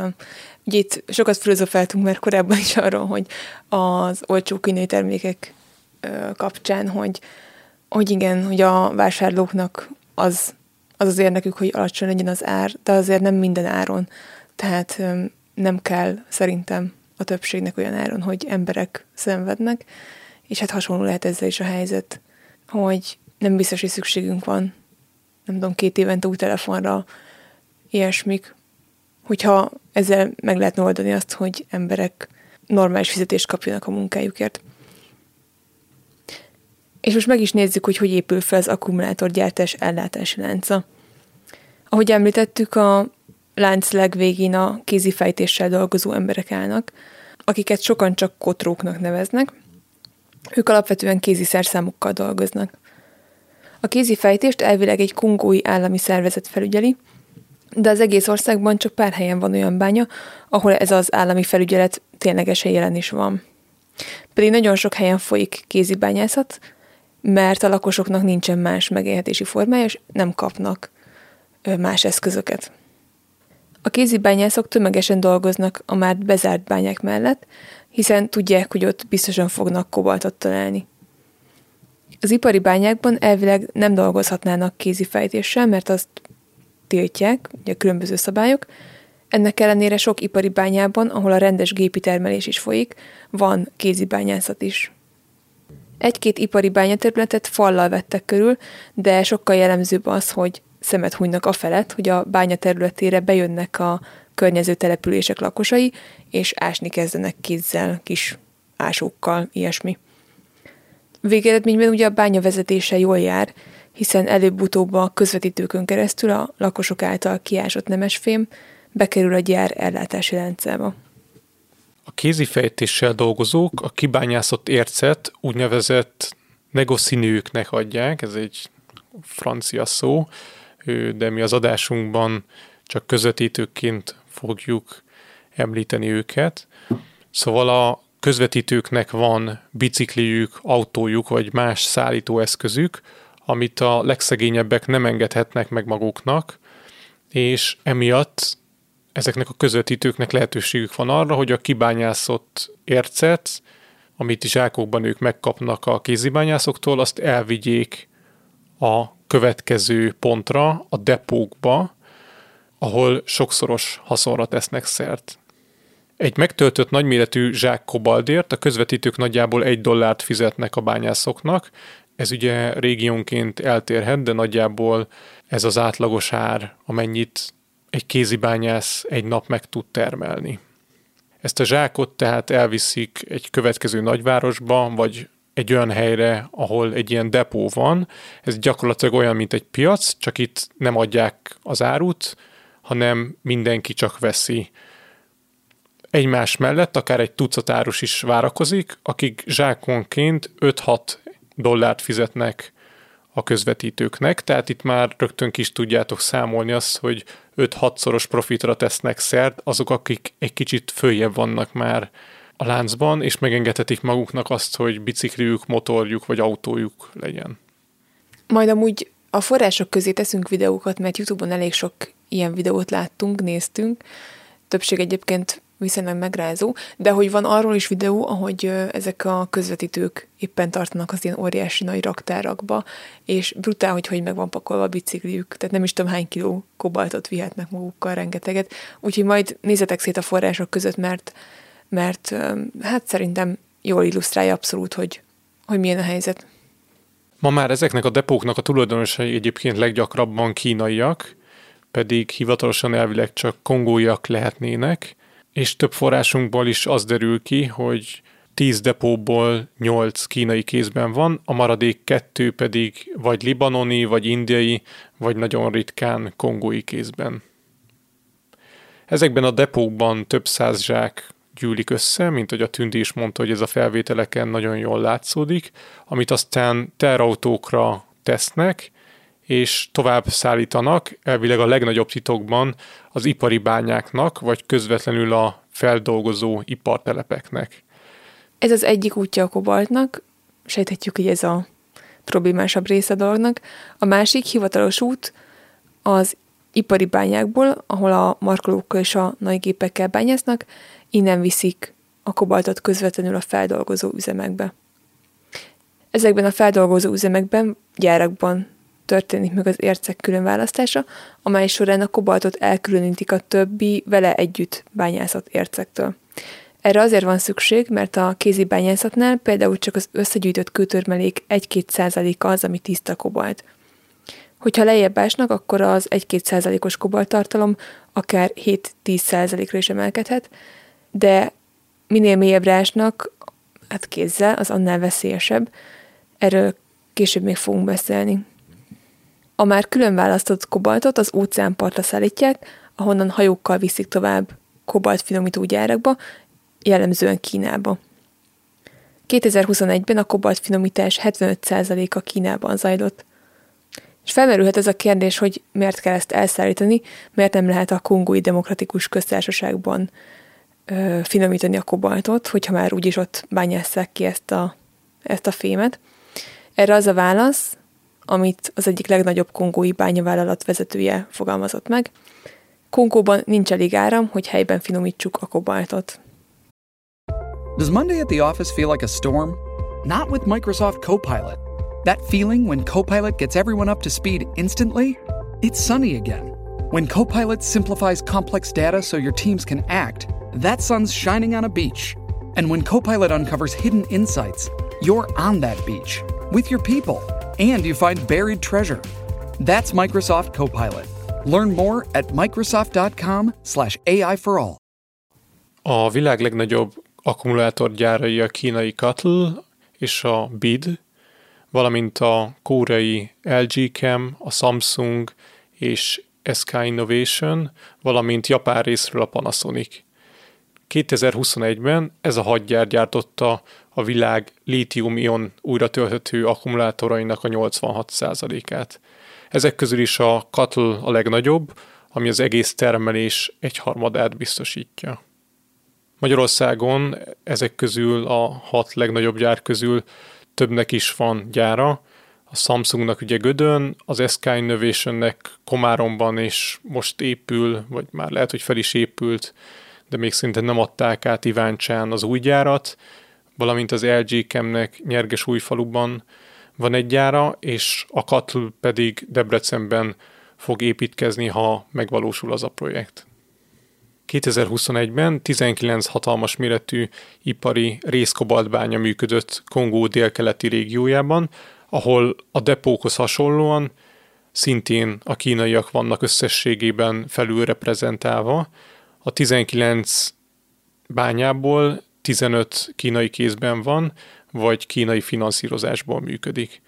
ugye itt sokat filozofáltunk már korábban is arról, hogy az olcsó kínai termékek kapcsán, hogy, hogy igen, hogy a vásárlóknak az az az érdekük, hogy alacsony legyen az ár, de azért nem minden áron. Tehát nem kell szerintem a többségnek olyan áron, hogy emberek szenvednek, és hát hasonló lehet ezzel is a helyzet, hogy nem biztos, hogy szükségünk van, nem tudom, két évente új telefonra, ilyesmik, hogyha ezzel meg lehetne oldani azt, hogy emberek normális fizetést kapjanak a munkájukért. És most meg is nézzük, hogy hogy épül fel az akkumulátorgyártás ellátási lánca. Ahogy említettük, a lánc legvégén a kézifejtéssel dolgozó emberek állnak, akiket sokan csak kotróknak neveznek. Ők alapvetően kézi szerszámokkal dolgoznak. A kézi fejtést elvileg egy kongói állami szervezet felügyeli, de az egész országban csak pár helyen van olyan bánya, ahol ez az állami felügyelet ténylegesen jelen is van. Pedig nagyon sok helyen folyik kézi bányászat, mert a lakosoknak nincsen más megélhetési formája, és nem kapnak más eszközöket. A kézibányászok tömegesen dolgoznak a már bezárt bányák mellett, hiszen tudják, hogy ott biztosan fognak kobaltot találni. Az ipari bányákban elvileg nem dolgozhatnának kézifejtéssel, mert azt tiltják, ugye különböző szabályok. Ennek ellenére sok ipari bányában, ahol a rendes gépi termelés is folyik, van kézibányászat is. Egy-két ipari bányaterületet fallal vettek körül, de sokkal jellemzőbb az, hogy szemet hunynak a felett, hogy a bánya területére bejönnek a környező települések lakosai, és ásni kezdenek kézzel, kis ásókkal, ilyesmi. Végeredményben ugye a bánya vezetése jól jár, hiszen előbb-utóbb a közvetítőkön keresztül a lakosok által kiásott nemesfém bekerül a gyár ellátási láncába. A kézifejtéssel dolgozók a kibányászott ércet úgynevezett negoszínűknek adják, ez egy francia szó, de mi az adásunkban csak közvetítőként fogjuk említeni őket. Szóval a közvetítőknek van bicikliük, autójuk vagy más szállítóeszközük, amit a legszegényebbek nem engedhetnek meg maguknak, és emiatt ezeknek a közvetítőknek lehetőségük van arra, hogy a kibányászott ércet, amit zsákokban ők megkapnak a kézibányászoktól, azt elvigyék a következő pontra, a depókba, ahol sokszoros haszonra tesznek szert. Egy megtöltött nagyméretű zsák kobaldért a közvetítők nagyjából egy dollárt fizetnek a bányászoknak, ez ugye régiónként eltérhet, de nagyjából ez az átlagos ár, amennyit egy kézibányász egy nap meg tud termelni. Ezt a zsákot tehát elviszik egy következő nagyvárosba, vagy egy olyan helyre, ahol egy ilyen depó van. Ez gyakorlatilag olyan, mint egy piac, csak itt nem adják az árut, hanem mindenki csak veszi. Egymás mellett akár egy tucat árus is várakozik, akik zsákonként 5-6 dollárt fizetnek a közvetítőknek, tehát itt már rögtön kis tudjátok számolni azt, hogy 5-6-szoros profitra tesznek szert azok, akik egy kicsit följebb vannak már a láncban, és megengedhetik maguknak azt, hogy bicikliük, motorjuk vagy autójuk legyen. Majd amúgy a források közé teszünk videókat, mert YouTube-on elég sok ilyen videót láttunk, néztünk. Többség egyébként viszonylag megrázó, de hogy van arról is videó, ahogy ezek a közvetítők éppen tartanak az ilyen óriási nagy raktárakba, és brutál, hogy hogy meg van pakolva a bicikliük, tehát nem is tudom hány kiló kobaltot vihetnek magukkal rengeteget. Úgyhogy majd nézzetek szét a források között, mert mert hát szerintem jól illusztrálja abszolút, hogy, hogy milyen a helyzet. Ma már ezeknek a depóknak a tulajdonosai egyébként leggyakrabban kínaiak, pedig hivatalosan elvileg csak kongóiak lehetnének, és több forrásunkból is az derül ki, hogy 10 depóból 8 kínai kézben van, a maradék kettő pedig vagy libanoni, vagy indiai, vagy nagyon ritkán kongói kézben. Ezekben a depókban több száz zsák gyűlik össze, mint hogy a Tündi is mondta, hogy ez a felvételeken nagyon jól látszódik, amit aztán terautókra tesznek, és tovább szállítanak, elvileg a legnagyobb titokban az ipari bányáknak, vagy közvetlenül a feldolgozó ipartelepeknek. Ez az egyik útja a kobaltnak, sejthetjük, hogy ez a problémásabb része a dolognak. A másik hivatalos út az ipari bányákból, ahol a markolókkal és a nagy gépekkel bányásznak, innen viszik a kobaltot közvetlenül a feldolgozó üzemekbe. Ezekben a feldolgozó üzemekben, gyárakban történik meg az ércek különválasztása, amely során a kobaltot elkülönítik a többi vele együtt bányászott ércektől. Erre azért van szükség, mert a kézi bányászatnál például csak az összegyűjtött kőtörmelék 1-2 százaléka az, ami tiszta kobalt. Hogyha lejjebb ásnak, akkor az 1-2 százalékos kobaltartalom akár 7-10 százalékra is emelkedhet, de minél mélyebbre ásnak, hát kézzel, az annál veszélyesebb. Erről később még fogunk beszélni. A már külön választott kobaltot az óceánpartra szállítják, ahonnan hajókkal viszik tovább kobalt finomító gyárakba, jellemzően Kínába. 2021-ben a kobalt finomítás 75%-a Kínában zajlott. És felmerülhet ez a kérdés, hogy miért kell ezt elszállítani, miért nem lehet a kongói demokratikus köztársaságban ö, finomítani a kobaltot, hogyha már úgyis ott bányásszák ki ezt a, ezt a fémet. Erre az a válasz, amit az egyik legnagyobb kongói bányavállalat vezetője fogalmazott meg. Kongóban nincs elég áram, hogy helyben finomítsuk a kobaltot. Does Monday at the office feel like a storm? Not with Microsoft Copilot. That feeling when Copilot gets everyone up to speed instantly? It's sunny again. When Copilot simplifies complex data so your teams can act, that sun's shining on a beach. And when Copilot uncovers hidden insights, you're on that beach with your people and you find buried treasure. That's Microsoft Copilot. Learn more at microsoft.com/slash AI for all. A világ legnagyobb akkumulátorgyárai a kínai Katl és a BID, valamint a kórai LG Chem, a Samsung és SK Innovation, valamint japán részről a Panasonic. 2021-ben ez a hadgyár gyártotta a világ lítium-ion újra tölthető akkumulátorainak a 86%-át. Ezek közül is a Katl a legnagyobb, ami az egész termelés egyharmadát biztosítja. Magyarországon ezek közül a hat legnagyobb gyár közül többnek is van gyára. A Samsungnak ugye Gödön, az SK Innovationnek Komáromban és most épül, vagy már lehet, hogy fel is épült, de még szinte nem adták át Iváncsán az új gyárat, valamint az LG Chemnek Nyerges újfaluban van egy gyára, és a Katl pedig Debrecenben fog építkezni, ha megvalósul az a projekt. 2021-ben 19 hatalmas méretű ipari részkobaltbánya működött Kongó délkeleti régiójában, ahol a depókhoz hasonlóan szintén a kínaiak vannak összességében felül reprezentálva. A 19 bányából 15 kínai kézben van, vagy kínai finanszírozásból működik.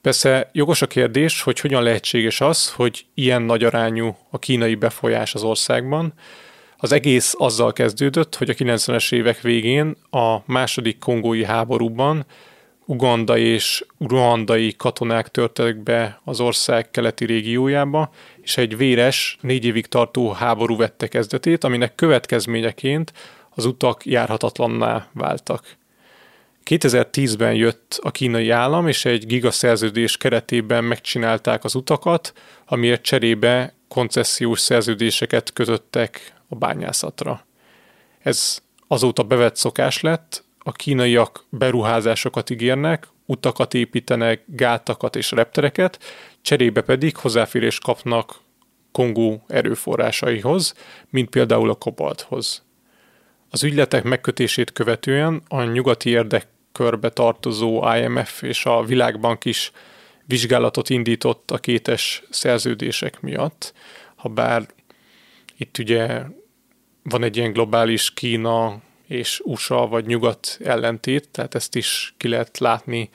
Persze jogos a kérdés, hogy hogyan lehetséges az, hogy ilyen nagy arányú a kínai befolyás az országban, az egész azzal kezdődött, hogy a 90-es évek végén a második kongói háborúban uganda és ruandai katonák törtek be az ország keleti régiójába, és egy véres, négy évig tartó háború vette kezdetét, aminek következményeként az utak járhatatlanná váltak. 2010-ben jött a kínai állam, és egy gigaszerződés keretében megcsinálták az utakat, amiért cserébe koncesziós szerződéseket kötöttek a bányászatra. Ez azóta bevett szokás lett, a kínaiak beruházásokat ígérnek, utakat építenek, gátakat és reptereket, cserébe pedig hozzáférést kapnak Kongó erőforrásaihoz, mint például a kobalthoz. Az ügyletek megkötését követően a nyugati érdekkörbe tartozó IMF és a Világbank is vizsgálatot indított a kétes szerződések miatt, ha bár itt ugye van egy ilyen globális Kína és USA vagy nyugat ellentét, tehát ezt is ki lehet látni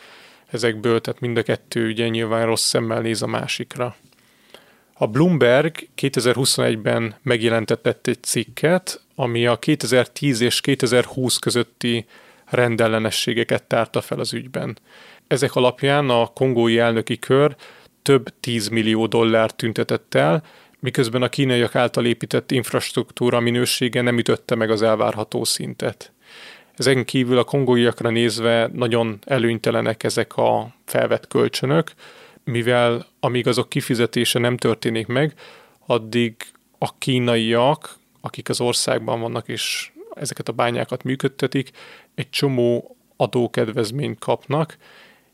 ezekből, tehát mind a kettő ugye nyilván rossz szemmel néz a másikra. A Bloomberg 2021-ben megjelentetett egy cikket, ami a 2010 és 2020 közötti rendellenességeket tárta fel az ügyben. Ezek alapján a kongói elnöki kör több 10 millió dollárt tüntetett el, miközben a kínaiak által épített infrastruktúra minősége nem ütötte meg az elvárható szintet. Ezen kívül a kongóiakra nézve nagyon előnytelenek ezek a felvett kölcsönök, mivel amíg azok kifizetése nem történik meg, addig a kínaiak, akik az országban vannak és ezeket a bányákat működtetik, egy csomó adókedvezményt kapnak,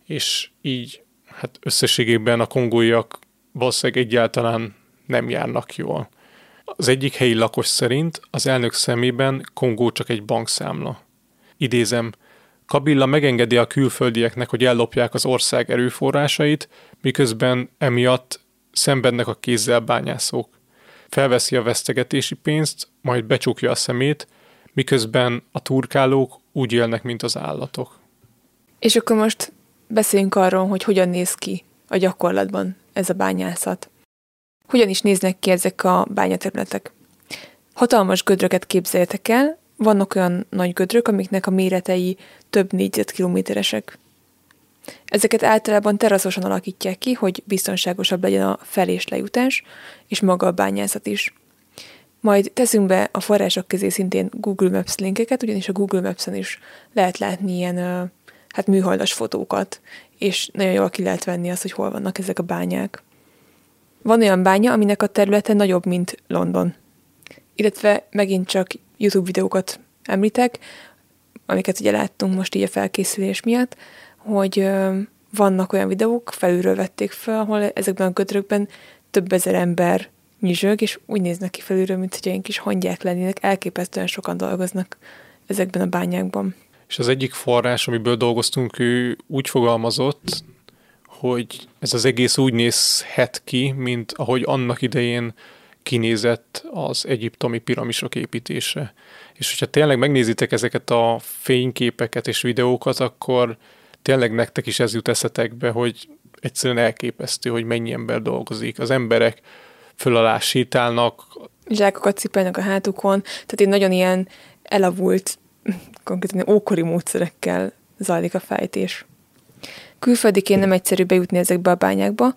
és így hát összességében a kongóiak valószínűleg egyáltalán nem járnak jól. Az egyik helyi lakos szerint az elnök szemében Kongó csak egy bankszámla. Idézem, Kabila megengedi a külföldieknek, hogy ellopják az ország erőforrásait, miközben emiatt szenvednek a kézzel bányászók. Felveszi a vesztegetési pénzt, majd becsukja a szemét, miközben a turkálók úgy élnek, mint az állatok. És akkor most beszéljünk arról, hogy hogyan néz ki a gyakorlatban ez a bányászat. Hogyan is néznek ki ezek a bányaterületek? Hatalmas gödröket képzeljetek el, vannak olyan nagy gödrök, amiknek a méretei több négyzetkilométeresek. Ezeket általában teraszosan alakítják ki, hogy biztonságosabb legyen a fel- és lejutás, és maga a bányászat is. Majd teszünk be a források közé szintén Google Maps linkeket, ugyanis a Google Maps-en is lehet látni ilyen hát műholdas fotókat, és nagyon jól ki lehet venni azt, hogy hol vannak ezek a bányák. Van olyan bánya, aminek a területe nagyobb, mint London. Illetve megint csak YouTube videókat említek, amiket ugye láttunk most így a felkészülés miatt, hogy vannak olyan videók, felülről vették fel, ahol ezekben a gödrökben több ezer ember nyizsög, és úgy néznek ki felülről, mint hogy ilyen kis hangyák lennének, elképesztően sokan dolgoznak ezekben a bányákban. És az egyik forrás, amiből dolgoztunk, ő úgy fogalmazott, hogy ez az egész úgy nézhet ki, mint ahogy annak idején kinézett az egyiptomi piramisok építése. És hogyha tényleg megnézitek ezeket a fényképeket és videókat, akkor tényleg nektek is ez jut eszetekbe, hogy egyszerűen elképesztő, hogy mennyi ember dolgozik. Az emberek föl alá sétálnak. Zsákokat cipelnek a hátukon, tehát egy nagyon ilyen elavult, konkrétan ókori módszerekkel zajlik a fejtés. Külföldiként nem egyszerű bejutni ezekbe a bányákba,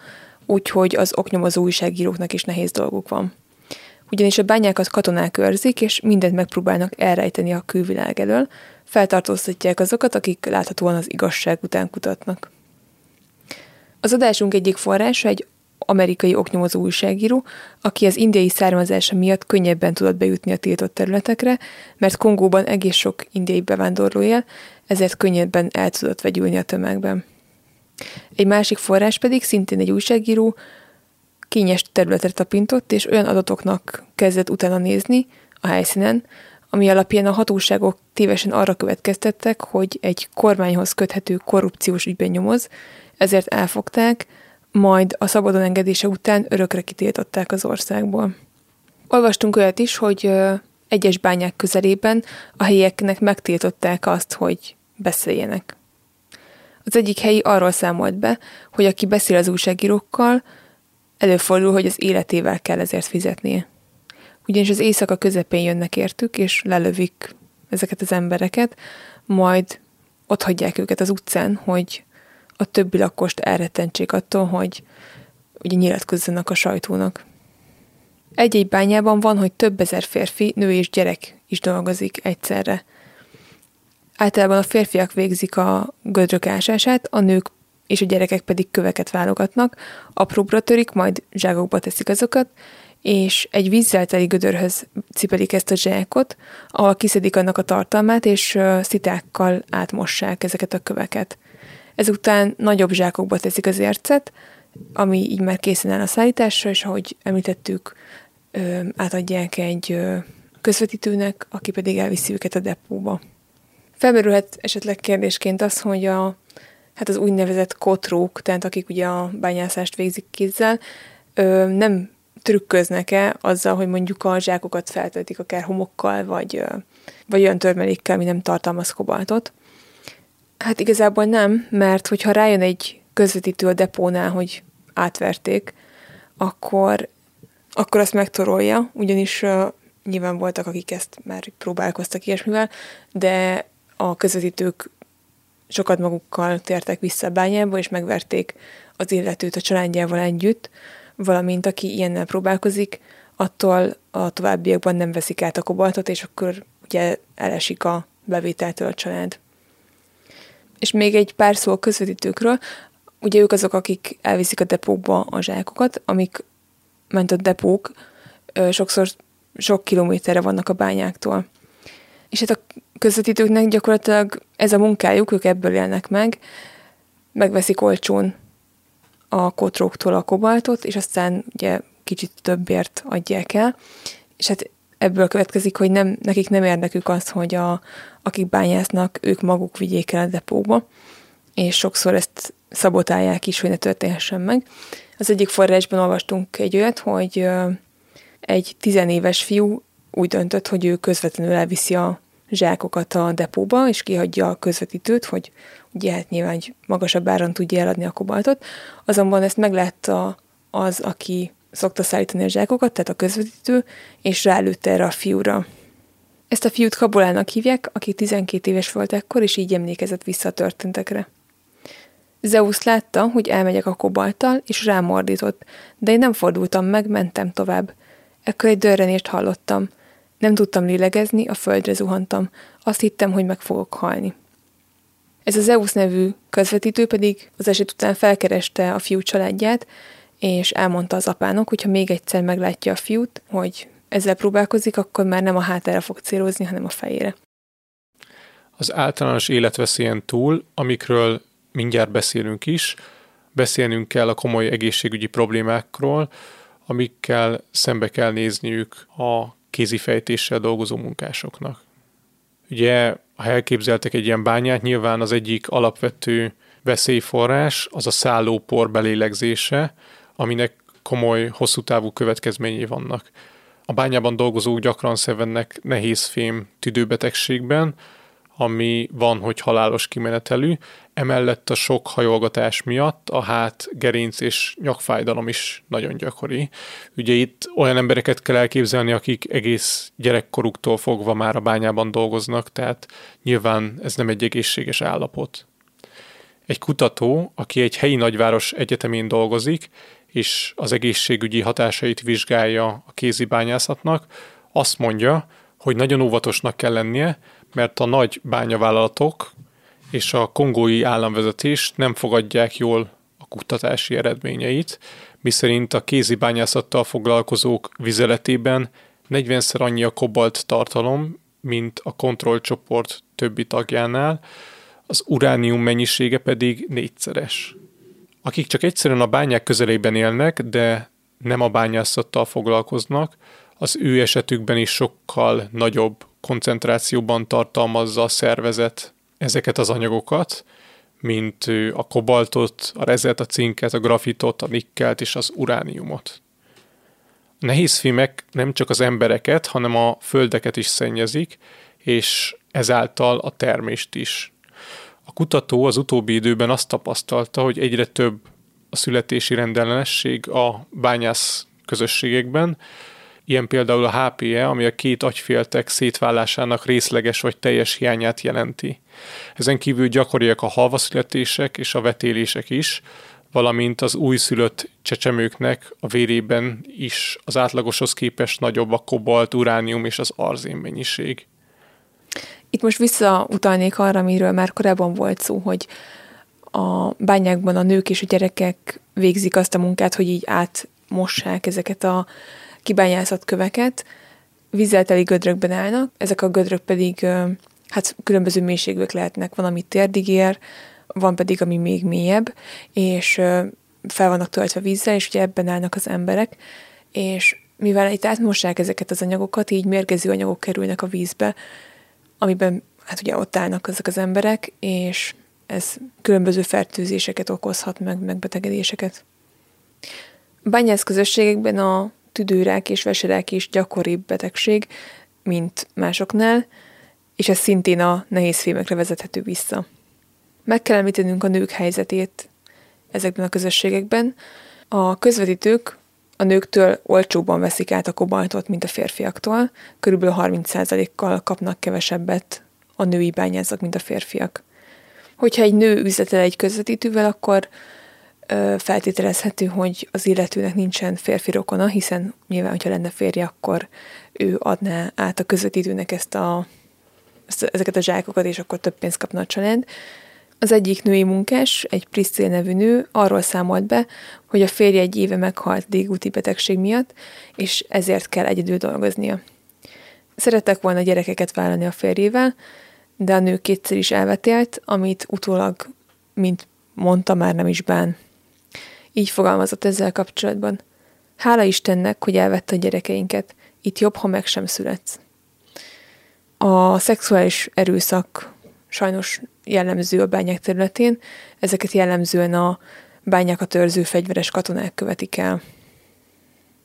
úgyhogy az oknyomozó újságíróknak is nehéz dolguk van. Ugyanis a bányákat katonák őrzik, és mindent megpróbálnak elrejteni a külvilág elől, feltartóztatják azokat, akik láthatóan az igazság után kutatnak. Az adásunk egyik forrása egy amerikai oknyomozó újságíró, aki az indiai származása miatt könnyebben tudott bejutni a tiltott területekre, mert Kongóban egész sok indiai bevándorló él, ezért könnyebben el tudott vegyülni a tömegben. Egy másik forrás pedig szintén egy újságíró kényes területre tapintott, és olyan adatoknak kezdett utána nézni a helyszínen, ami alapján a hatóságok tévesen arra következtettek, hogy egy kormányhoz köthető korrupciós ügyben nyomoz, ezért elfogták, majd a szabadon engedése után örökre kitiltották az országból. Olvastunk olyat is, hogy egyes bányák közelében a helyieknek megtiltották azt, hogy beszéljenek. Az egyik helyi arról számolt be, hogy aki beszél az újságírókkal, előfordul, hogy az életével kell ezért fizetnie. Ugyanis az éjszaka közepén jönnek értük, és lelövik ezeket az embereket, majd ott hagyják őket az utcán, hogy a többi lakost elrettentsék attól, hogy ugye nyilatkozzanak a sajtónak. Egy-egy bányában van, hogy több ezer férfi, nő és gyerek is dolgozik egyszerre. Általában a férfiak végzik a gödrök ásását, a nők és a gyerekek pedig köveket válogatnak, apróbra törik, majd zsákokba teszik azokat, és egy vízzel teli gödörhöz cipelik ezt a zsákot, ahol kiszedik annak a tartalmát, és szitákkal átmossák ezeket a köveket. Ezután nagyobb zsákokba teszik az ércet, ami így már készen áll a szállításra, és ahogy említettük, átadják egy közvetítőnek, aki pedig elviszi őket a depóba. Felmerülhet esetleg kérdésként az, hogy a, hát az úgynevezett kotrók, tehát akik ugye a bányászást végzik kézzel, nem trükköznek-e azzal, hogy mondjuk a zsákokat feltöltik akár homokkal, vagy, vagy olyan törmelékkel, ami nem tartalmaz kobaltot. Hát igazából nem, mert hogyha rájön egy közvetítő a depónál, hogy átverték, akkor, akkor azt megtorolja, ugyanis uh, nyilván voltak, akik ezt már próbálkoztak ilyesmivel, de a közvetítők sokat magukkal tértek vissza a bányába, és megverték az illetőt a családjával együtt, valamint aki ilyennel próbálkozik, attól a továbbiakban nem veszik át a kobaltot, és akkor ugye elesik a bevételtől a család. És még egy pár szó a közvetítőkről. Ugye ők azok, akik elviszik a depókba a zsákokat, amik ment a depók sokszor sok kilométerre vannak a bányáktól. És hát a közvetítőknek gyakorlatilag ez a munkájuk, ők ebből élnek meg, megveszik olcsón a kotróktól a kobaltot, és aztán ugye kicsit többért adják el, és hát ebből következik, hogy nem, nekik nem érdekük az, hogy a, akik bányásznak, ők maguk vigyék el a depóba, és sokszor ezt szabotálják is, hogy ne történhessen meg. Az egyik forrásban olvastunk egy olyat, hogy egy tizenéves fiú úgy döntött, hogy ő közvetlenül elviszi a zsákokat a depóba, és kihagyja a közvetítőt, hogy ugye hát nyilván egy magasabb áron tudja eladni a kobaltot. Azonban ezt meglátta az, aki szokta szállítani a zsákokat, tehát a közvetítő, és rálőtte erre a fiúra. Ezt a fiút Kabolának hívják, aki 12 éves volt ekkor, és így emlékezett vissza a történtekre. Zeus látta, hogy elmegyek a kobalttal, és rámordított, de én nem fordultam meg, mentem tovább. Ekkor egy dörrenést hallottam. Nem tudtam lélegezni, a földre zuhantam. Azt hittem, hogy meg fogok halni. Ez az Zeus nevű közvetítő pedig az eset után felkereste a fiú családját, és elmondta az apának, hogy ha még egyszer meglátja a fiút, hogy ezzel próbálkozik, akkor már nem a hátára fog célozni, hanem a fejére. Az általános életveszélyen túl, amikről mindjárt beszélünk is, beszélnünk kell a komoly egészségügyi problémákról, amikkel szembe kell nézniük a kézifejtéssel dolgozó munkásoknak. Ugye, ha elképzeltek egy ilyen bányát, nyilván az egyik alapvető veszélyforrás az a szállópor belélegzése, aminek komoly, hosszú távú következményei vannak. A bányában dolgozók gyakran szenvednek nehéz fém tüdőbetegségben, ami van, hogy halálos kimenetelű, emellett a sok hajolgatás miatt a hát, gerinc és nyakfájdalom is nagyon gyakori. Ugye itt olyan embereket kell elképzelni, akik egész gyerekkoruktól fogva már a bányában dolgoznak, tehát nyilván ez nem egy egészséges állapot. Egy kutató, aki egy helyi nagyváros egyetemén dolgozik, és az egészségügyi hatásait vizsgálja a kézi bányászatnak, azt mondja, hogy nagyon óvatosnak kell lennie, mert a nagy bányavállalatok és a kongói államvezetés nem fogadják jól a kutatási eredményeit, miszerint a kézi bányászattal foglalkozók vizeletében 40-szer annyi a kobalt tartalom, mint a kontrollcsoport többi tagjánál, az uránium mennyisége pedig négyszeres. Akik csak egyszerűen a bányák közelében élnek, de nem a bányászattal foglalkoznak, az ő esetükben is sokkal nagyobb koncentrációban tartalmazza a szervezet ezeket az anyagokat, mint a kobaltot, a rezet, a cinket, a grafitot, a nikkelt és az urániumot. A nehézfémek nem csak az embereket, hanem a földeket is szennyezik, és ezáltal a termést is. A kutató az utóbbi időben azt tapasztalta, hogy egyre több a születési rendellenesség a bányász közösségekben, ilyen például a HPE, ami a két agyféltek szétválásának részleges vagy teljes hiányát jelenti. Ezen kívül gyakoriak a halvaszületések és a vetélések is, valamint az újszülött csecsemőknek a vérében is az átlagoshoz képest nagyobb a kobalt, uránium és az arzén mennyiség. Itt most visszautalnék arra, amiről már korábban volt szó, hogy a bányákban a nők és a gyerekek végzik azt a munkát, hogy így átmossák ezeket a kibányászott köveket, vízzel teli gödrökben állnak, ezek a gödrök pedig hát különböző mélységűek lehetnek, van, ami térdig ér, van pedig, ami még mélyebb, és fel vannak töltve vízzel, és ugye ebben állnak az emberek, és mivel itt átmossák ezeket az anyagokat, így mérgező anyagok kerülnek a vízbe, amiben hát ugye ott állnak ezek az emberek, és ez különböző fertőzéseket okozhat, meg megbetegedéseket. Bányász közösségekben a tüdőrák és veserák is gyakoribb betegség, mint másoknál, és ez szintén a nehéz fémekre vezethető vissza. Meg kell említenünk a nők helyzetét ezekben a közösségekben. A közvetítők a nőktől olcsóbban veszik át a kobaltot, mint a férfiaktól, körülbelül 30%-kal kapnak kevesebbet a női bányászok, mint a férfiak. Hogyha egy nő üzletel egy közvetítővel, akkor feltételezhető, hogy az illetőnek nincsen férfi rokona, hiszen nyilván, hogyha lenne férje, akkor ő adná át a közvetítőnek ezt a, ezt, ezeket a zsákokat, és akkor több pénzt kapna a család. Az egyik női munkás, egy Priscil nevű nő arról számolt be, hogy a férje egy éve meghalt dégúti betegség miatt, és ezért kell egyedül dolgoznia. Szerettek volna gyerekeket vállalni a férjével, de a nő kétszer is elvetélt, amit utólag, mint mondta, már nem is bán. Így fogalmazott ezzel kapcsolatban. Hála Istennek, hogy elvette a gyerekeinket. Itt jobb, ha meg sem születsz. A szexuális erőszak sajnos jellemző a bányák területén, ezeket jellemzően a bányákat őrző fegyveres katonák követik el.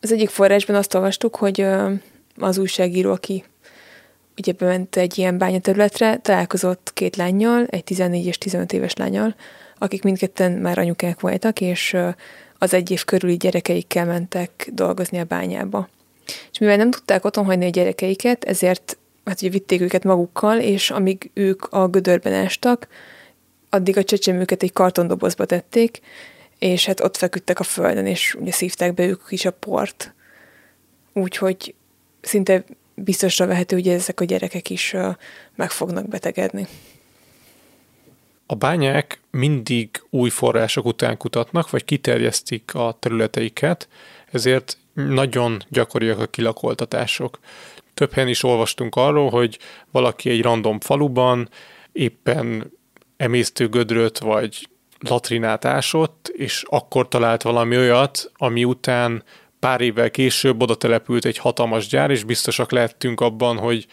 Az egyik forrásban azt olvastuk, hogy az újságíró, aki ugye bement egy ilyen bányaterületre, találkozott két lányjal, egy 14 és 15 éves lányjal, akik mindketten már anyukák voltak, és az egy év körüli gyerekeikkel mentek dolgozni a bányába. És mivel nem tudták otthon hagyni a gyerekeiket, ezért hát ugye vitték őket magukkal, és amíg ők a gödörben ástak, addig a csecsemőket egy kartondobozba tették, és hát ott feküdtek a földön, és ugye szívták be ők is a port. Úgyhogy szinte biztosra vehető, hogy ezek a gyerekek is meg fognak betegedni. A bányák mindig új források után kutatnak, vagy kiterjesztik a területeiket, ezért nagyon gyakoriak a kilakoltatások. Több helyen is olvastunk arról, hogy valaki egy random faluban éppen emésztőgödröt vagy latrinát ásott, és akkor talált valami olyat, ami után pár évvel később oda települt egy hatalmas gyár, és biztosak lehettünk abban, hogy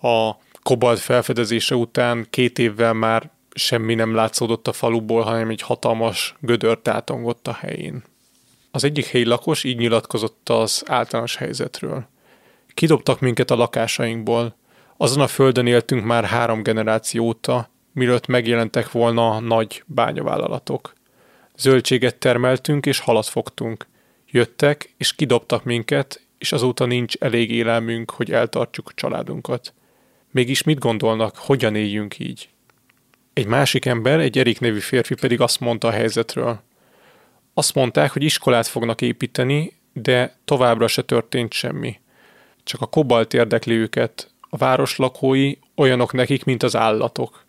a kobalt felfedezése után két évvel már semmi nem látszódott a faluból, hanem egy hatalmas gödör tátongott a helyén. Az egyik helyi lakos így nyilatkozott az általános helyzetről. Kidobtak minket a lakásainkból. Azon a földön éltünk már három generáció óta, mielőtt megjelentek volna nagy bányavállalatok. Zöldséget termeltünk és halat fogtunk. Jöttek és kidobtak minket, és azóta nincs elég élelmünk, hogy eltartsuk a családunkat. Mégis mit gondolnak, hogyan éljünk így? Egy másik ember, egy Erik nevű férfi pedig azt mondta a helyzetről. Azt mondták, hogy iskolát fognak építeni, de továbbra se történt semmi. Csak a kobalt érdekli őket, a város lakói olyanok nekik, mint az állatok.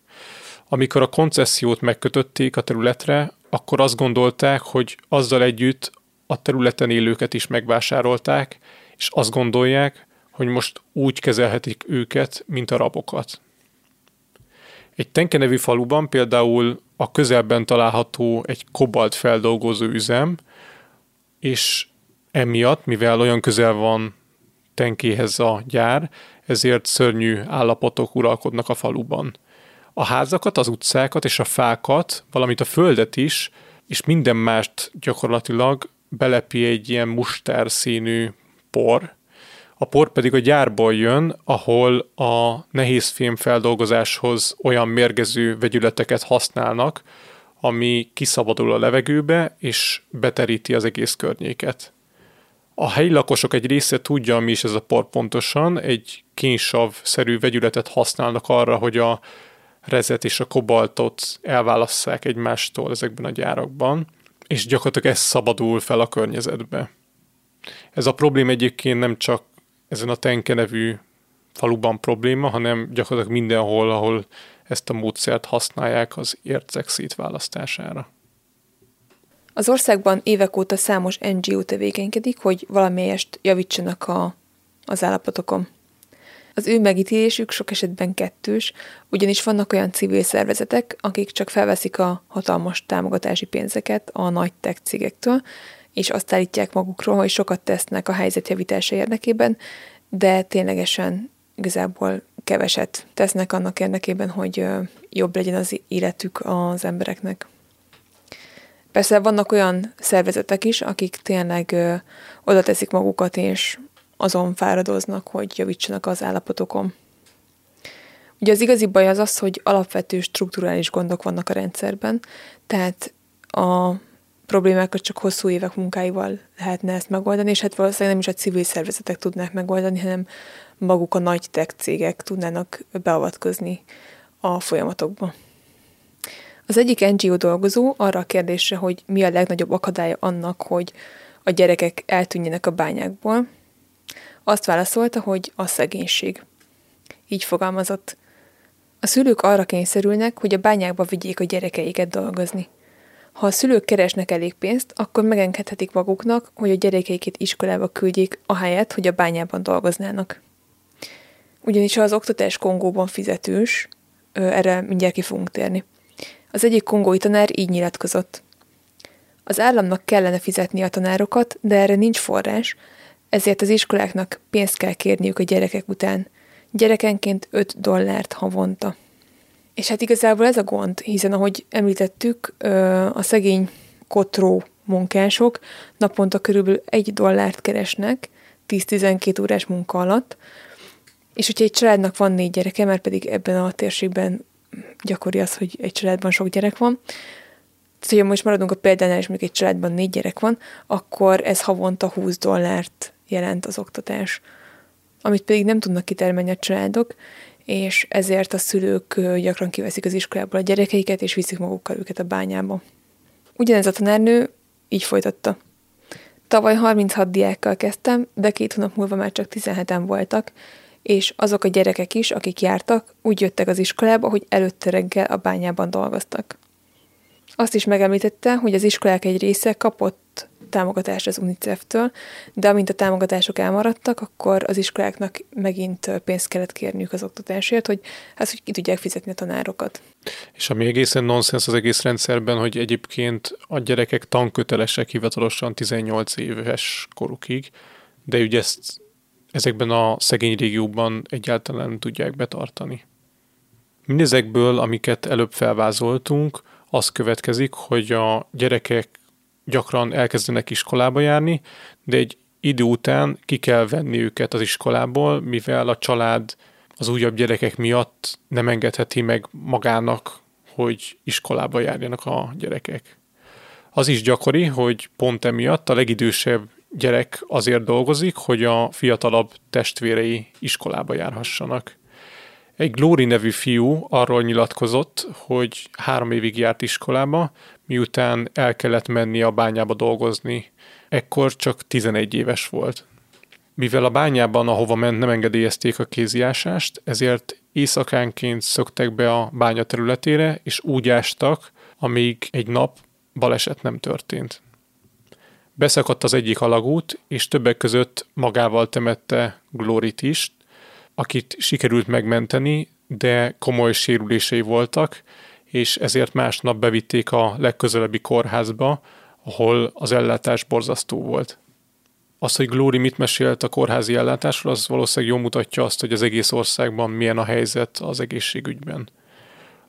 Amikor a koncesziót megkötötték a területre, akkor azt gondolták, hogy azzal együtt a területen élőket is megvásárolták, és azt gondolják, hogy most úgy kezelhetik őket, mint a rabokat. Egy Tenke nevű faluban például a közelben található egy kobalt feldolgozó üzem, és emiatt, mivel olyan közel van Tenkéhez a gyár, ezért szörnyű állapotok uralkodnak a faluban. A házakat, az utcákat és a fákat, valamint a földet is, és minden mást gyakorlatilag belepi egy ilyen muster színű por, a por pedig a gyárból jön, ahol a nehézfém feldolgozáshoz olyan mérgező vegyületeket használnak, ami kiszabadul a levegőbe, és beteríti az egész környéket. A helyi lakosok egy része tudja, mi is ez a por pontosan, egy kénysav-szerű vegyületet használnak arra, hogy a rezet és a kobaltot elválasszák egymástól ezekben a gyárakban, és gyakorlatilag ez szabadul fel a környezetbe. Ez a probléma egyébként nem csak ezen a Tenke nevű faluban probléma, hanem gyakorlatilag mindenhol, ahol ezt a módszert használják az ércek szétválasztására. Az országban évek óta számos NGO tevékenykedik, hogy valamelyest javítsanak a, az állapotokon. Az ő megítélésük sok esetben kettős, ugyanis vannak olyan civil szervezetek, akik csak felveszik a hatalmas támogatási pénzeket a nagy tech cégektől, és azt állítják magukról, hogy sokat tesznek a helyzet javítása érdekében, de ténylegesen igazából keveset tesznek annak érdekében, hogy jobb legyen az életük az embereknek. Persze vannak olyan szervezetek is, akik tényleg ö, oda teszik magukat, és azon fáradoznak, hogy javítsanak az állapotokon. Ugye az igazi baj az az, hogy alapvető strukturális gondok vannak a rendszerben, tehát a problémákat csak hosszú évek munkáival lehetne ezt megoldani, és hát valószínűleg nem is a civil szervezetek tudnák megoldani, hanem maguk a nagy tech cégek tudnának beavatkozni a folyamatokba. Az egyik NGO dolgozó arra a kérdésre, hogy mi a legnagyobb akadálya annak, hogy a gyerekek eltűnjenek a bányákból, azt válaszolta, hogy a szegénység. Így fogalmazott. A szülők arra kényszerülnek, hogy a bányákba vigyék a gyerekeiket dolgozni. Ha a szülők keresnek elég pénzt, akkor megengedhetik maguknak, hogy a gyerekeiket iskolába küldjék, ahelyett, hogy a bányában dolgoznának. Ugyanis az oktatás Kongóban fizetős, erre mindjárt ki fogunk térni. Az egyik kongói tanár így nyilatkozott. Az államnak kellene fizetni a tanárokat, de erre nincs forrás, ezért az iskoláknak pénzt kell kérniük a gyerekek után. Gyerekenként 5 dollárt havonta. És hát igazából ez a gond, hiszen ahogy említettük, a szegény kotró munkások naponta körülbelül egy dollárt keresnek 10-12 órás munka alatt, és hogyha egy családnak van négy gyereke, mert pedig ebben a térségben gyakori az, hogy egy családban sok gyerek van, tehát, hogyha most maradunk a példánál, és mondjuk egy családban négy gyerek van, akkor ez havonta 20 dollárt jelent az oktatás, amit pedig nem tudnak kitermelni a családok, és ezért a szülők gyakran kiveszik az iskolából a gyerekeiket, és viszik magukkal őket a bányába. Ugyanez a tanárnő így folytatta. Tavaly 36 diákkal kezdtem, de két hónap múlva már csak 17-en voltak, és azok a gyerekek is, akik jártak, úgy jöttek az iskolába, hogy előtte reggel a bányában dolgoztak. Azt is megemlítette, hogy az iskolák egy része kapott támogatást az UNICEF-től, de amint a támogatások elmaradtak, akkor az iskoláknak megint pénzt kellett kérniük az oktatásért, hogy hát, hogy ki tudják fizetni a tanárokat. És ami egészen nonsens az egész rendszerben, hogy egyébként a gyerekek tankötelesek hivatalosan 18 éves korukig, de ugye ezt ezekben a szegény régióban egyáltalán nem tudják betartani. Mindezekből, amiket előbb felvázoltunk, az következik, hogy a gyerekek gyakran elkezdenek iskolába járni, de egy idő után ki kell venni őket az iskolából, mivel a család az újabb gyerekek miatt nem engedheti meg magának, hogy iskolába járjanak a gyerekek. Az is gyakori, hogy pont emiatt a legidősebb gyerek azért dolgozik, hogy a fiatalabb testvérei iskolába járhassanak. Egy Glóri nevű fiú arról nyilatkozott, hogy három évig járt iskolába, miután el kellett menni a bányába dolgozni. Ekkor csak 11 éves volt. Mivel a bányában, ahova ment, nem engedélyezték a kéziásást, ezért éjszakánként szöktek be a bánya területére, és úgy ástak, amíg egy nap baleset nem történt. Beszakadt az egyik alagút, és többek között magával temette Glorit is, akit sikerült megmenteni, de komoly sérülései voltak, és ezért másnap bevitték a legközelebbi kórházba, ahol az ellátás borzasztó volt. Az, hogy Glory mit mesélt a kórházi ellátásról, az valószínűleg jól mutatja azt, hogy az egész országban milyen a helyzet az egészségügyben.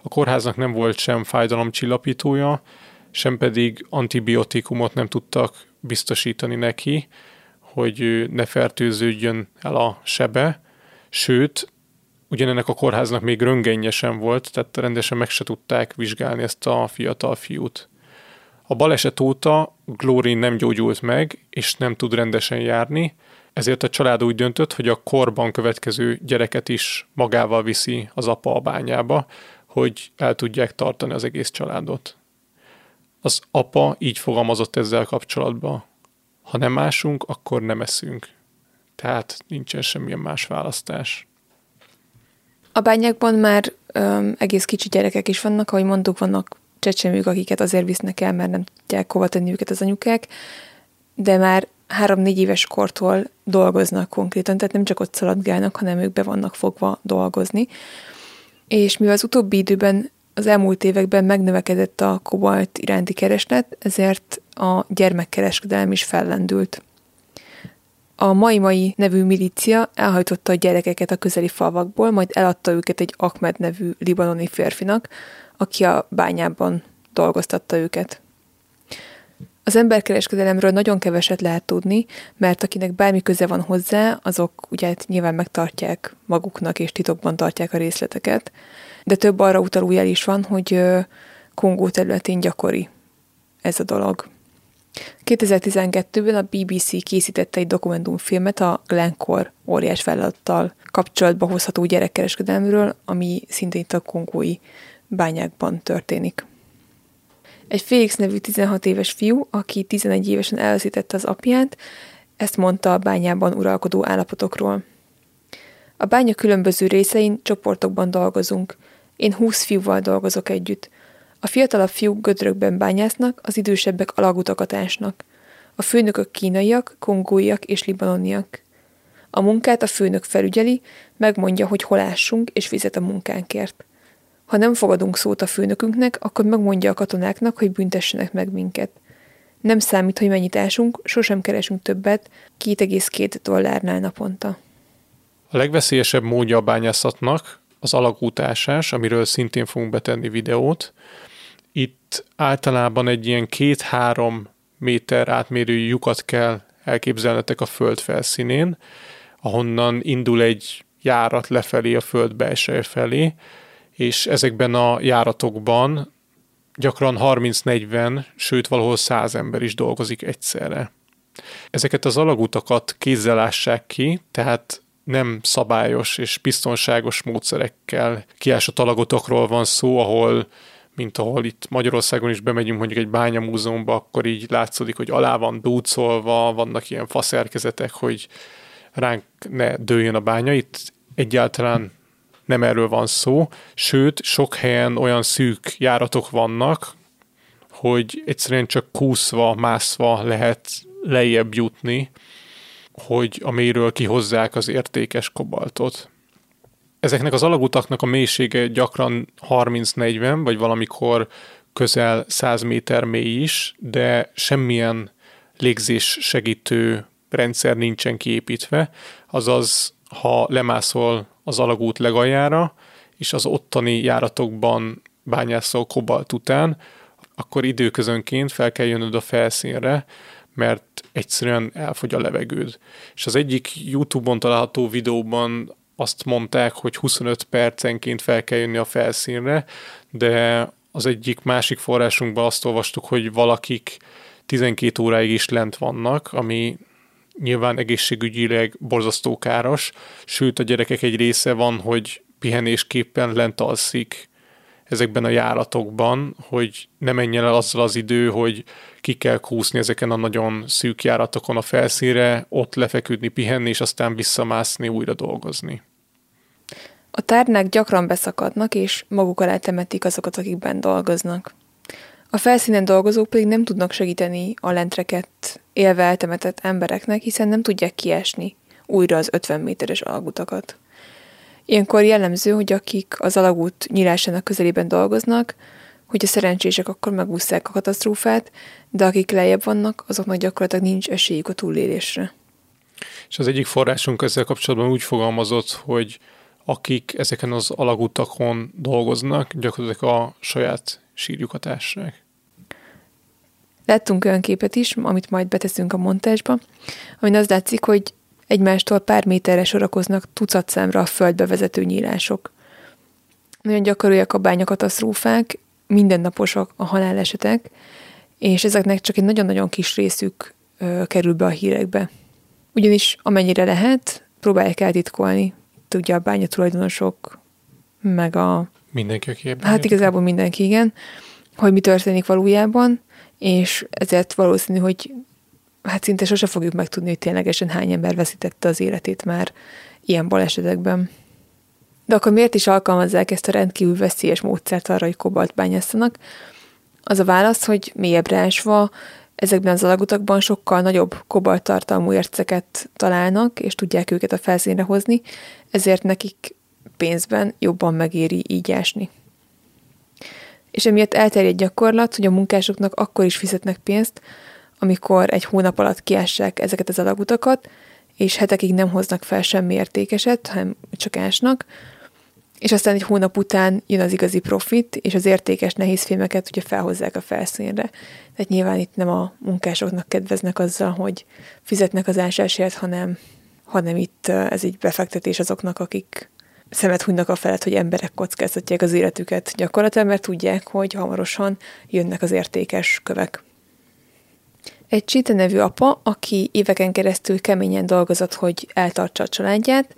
A kórháznak nem volt sem fájdalomcsillapítója, sem pedig antibiotikumot nem tudtak biztosítani neki, hogy ne fertőződjön el a sebe, sőt, ugyanennek a kórháznak még röngenje sem volt, tehát rendesen meg se tudták vizsgálni ezt a fiatal fiút. A baleset óta Glorin nem gyógyult meg, és nem tud rendesen járni, ezért a család úgy döntött, hogy a korban következő gyereket is magával viszi az apa a bányába, hogy el tudják tartani az egész családot. Az apa így fogalmazott ezzel kapcsolatban. Ha nem másunk, akkor nem eszünk. Tehát nincsen semmilyen más választás. A bányákban már öm, egész kicsi gyerekek is vannak, ahogy mondtuk, vannak csecsemők, akiket azért visznek el, mert nem tudják hova tenni őket az anyukák, de már három-négy éves kortól dolgoznak konkrétan, tehát nem csak ott szaladgálnak, hanem ők be vannak fogva dolgozni. És mivel az utóbbi időben, az elmúlt években megnövekedett a kobalt iránti kereslet, ezért a gyermekkereskedelem is fellendült. A Mai Mai nevű milícia elhajtotta a gyerekeket a közeli falvakból, majd eladta őket egy Ahmed nevű libanoni férfinak, aki a bányában dolgoztatta őket. Az emberkereskedelemről nagyon keveset lehet tudni, mert akinek bármi köze van hozzá, azok ugye nyilván megtartják maguknak és titokban tartják a részleteket, de több arra utaló jel is van, hogy Kongó területén gyakori ez a dolog. 2012-ben a BBC készítette egy dokumentumfilmet a Glencore óriás vállalattal kapcsolatba hozható gyerekkereskedelmről, ami szintén itt a kongói bányákban történik. Egy Félix nevű 16 éves fiú, aki 11 évesen elveszítette az apját, ezt mondta a bányában uralkodó állapotokról. A bánya különböző részein csoportokban dolgozunk. Én 20 fiúval dolgozok együtt. A fiatalabb fiúk gödrökben bányásznak, az idősebbek alagutakat ásnak. A főnökök kínaiak, kongóiak és libanoniak. A munkát a főnök felügyeli, megmondja, hogy hol ássunk, és fizet a munkánkért. Ha nem fogadunk szót a főnökünknek, akkor megmondja a katonáknak, hogy büntessenek meg minket. Nem számít, hogy mennyit ásunk, sosem keresünk többet, 2,2 dollárnál naponta. A legveszélyesebb módja a bányászatnak az alagútásás, amiről szintén fogunk betenni videót. Itt általában egy ilyen két-három méter átmérő lyukat kell elképzelnetek a föld felszínén, ahonnan indul egy járat lefelé a föld belseje felé, és ezekben a járatokban gyakran 30-40, sőt valahol 100 ember is dolgozik egyszerre. Ezeket az alagutakat kézzel lássák ki, tehát nem szabályos és biztonságos módszerekkel kiásott alagotokról van szó, ahol mint ahol itt Magyarországon is bemegyünk mondjuk egy bányamúzeumba, akkor így látszódik, hogy alá van dúcolva, vannak ilyen faszerkezetek, hogy ránk ne dőljön a bánya. Itt egyáltalán nem erről van szó, sőt, sok helyen olyan szűk járatok vannak, hogy egyszerűen csak kúszva, mászva lehet lejjebb jutni, hogy a mélyről kihozzák az értékes kobaltot. Ezeknek az alagutaknak a mélysége gyakran 30-40, vagy valamikor közel 100 méter mély is, de semmilyen légzés segítő rendszer nincsen kiépítve, azaz ha lemászol az alagút legaljára, és az ottani járatokban bányászol kobalt után, akkor időközönként fel kell jönnöd a felszínre, mert egyszerűen elfogy a levegőd. És az egyik YouTube-on található videóban azt mondták, hogy 25 percenként fel kell jönni a felszínre, de az egyik másik forrásunkban azt olvastuk, hogy valakik 12 óráig is lent vannak, ami nyilván egészségügyileg borzasztó káros, sőt a gyerekek egy része van, hogy pihenésképpen lent alszik ezekben a járatokban, hogy ne menjen el azzal az idő, hogy ki kell kúszni ezeken a nagyon szűk járatokon a felszínre, ott lefeküdni, pihenni, és aztán visszamászni, újra dolgozni. A tárnák gyakran beszakadnak, és maguk alá temetik azokat, akik bent dolgoznak. A felszínen dolgozók pedig nem tudnak segíteni a lentreket élve eltemetett embereknek, hiszen nem tudják kiesni újra az 50 méteres alagutakat. Ilyenkor jellemző, hogy akik az alagút nyílásának közelében dolgoznak, hogy a szerencsések akkor megúszszák a katasztrófát, de akik lejjebb vannak, azoknak gyakorlatilag nincs esélyük a túlélésre. És az egyik forrásunk ezzel kapcsolatban úgy fogalmazott, hogy akik ezeken az alagutakon dolgoznak, gyakorlatilag a saját sírjukat ássák. Láttunk olyan képet is, amit majd beteszünk a montásba, amin az látszik, hogy egymástól pár méterre sorakoznak tucat számra a földbe vezető nyílások. Nagyon gyakoriak a bányakatasztrófák, mindennaposak a halálesetek, és ezeknek csak egy nagyon-nagyon kis részük ö, kerül be a hírekbe. Ugyanis amennyire lehet, próbálják eltitkolni. Tudja a bánya tulajdonosok, meg a... Mindenki, aki ebben Hát igazából mindenki, igen, hogy mi történik valójában, és ezért valószínű, hogy hát szinte sose fogjuk megtudni, hogy ténylegesen hány ember veszítette az életét már ilyen balesetekben. De akkor miért is alkalmazzák ezt a rendkívül veszélyes módszert arra, hogy kobalt bányásztanak? Az a válasz, hogy mélyebbre ásva ezekben az alagutakban sokkal nagyobb kobalttartalmú érceket találnak, és tudják őket a felszínre hozni, ezért nekik pénzben jobban megéri így ásni. És emiatt elterjedt gyakorlat, hogy a munkásoknak akkor is fizetnek pénzt, amikor egy hónap alatt kiássák ezeket az alagutakat, és hetekig nem hoznak fel semmi értékeset, hanem csak ásnak, és aztán egy hónap után jön az igazi profit, és az értékes nehéz filmeket ugye felhozzák a felszínre. Tehát nyilván itt nem a munkásoknak kedveznek azzal, hogy fizetnek az ásásért, hanem, hanem itt ez egy befektetés azoknak, akik szemet hunynak a felett, hogy emberek kockáztatják az életüket gyakorlatilag, mert tudják, hogy hamarosan jönnek az értékes kövek. Egy Csita nevű apa, aki éveken keresztül keményen dolgozott, hogy eltartsa a családját,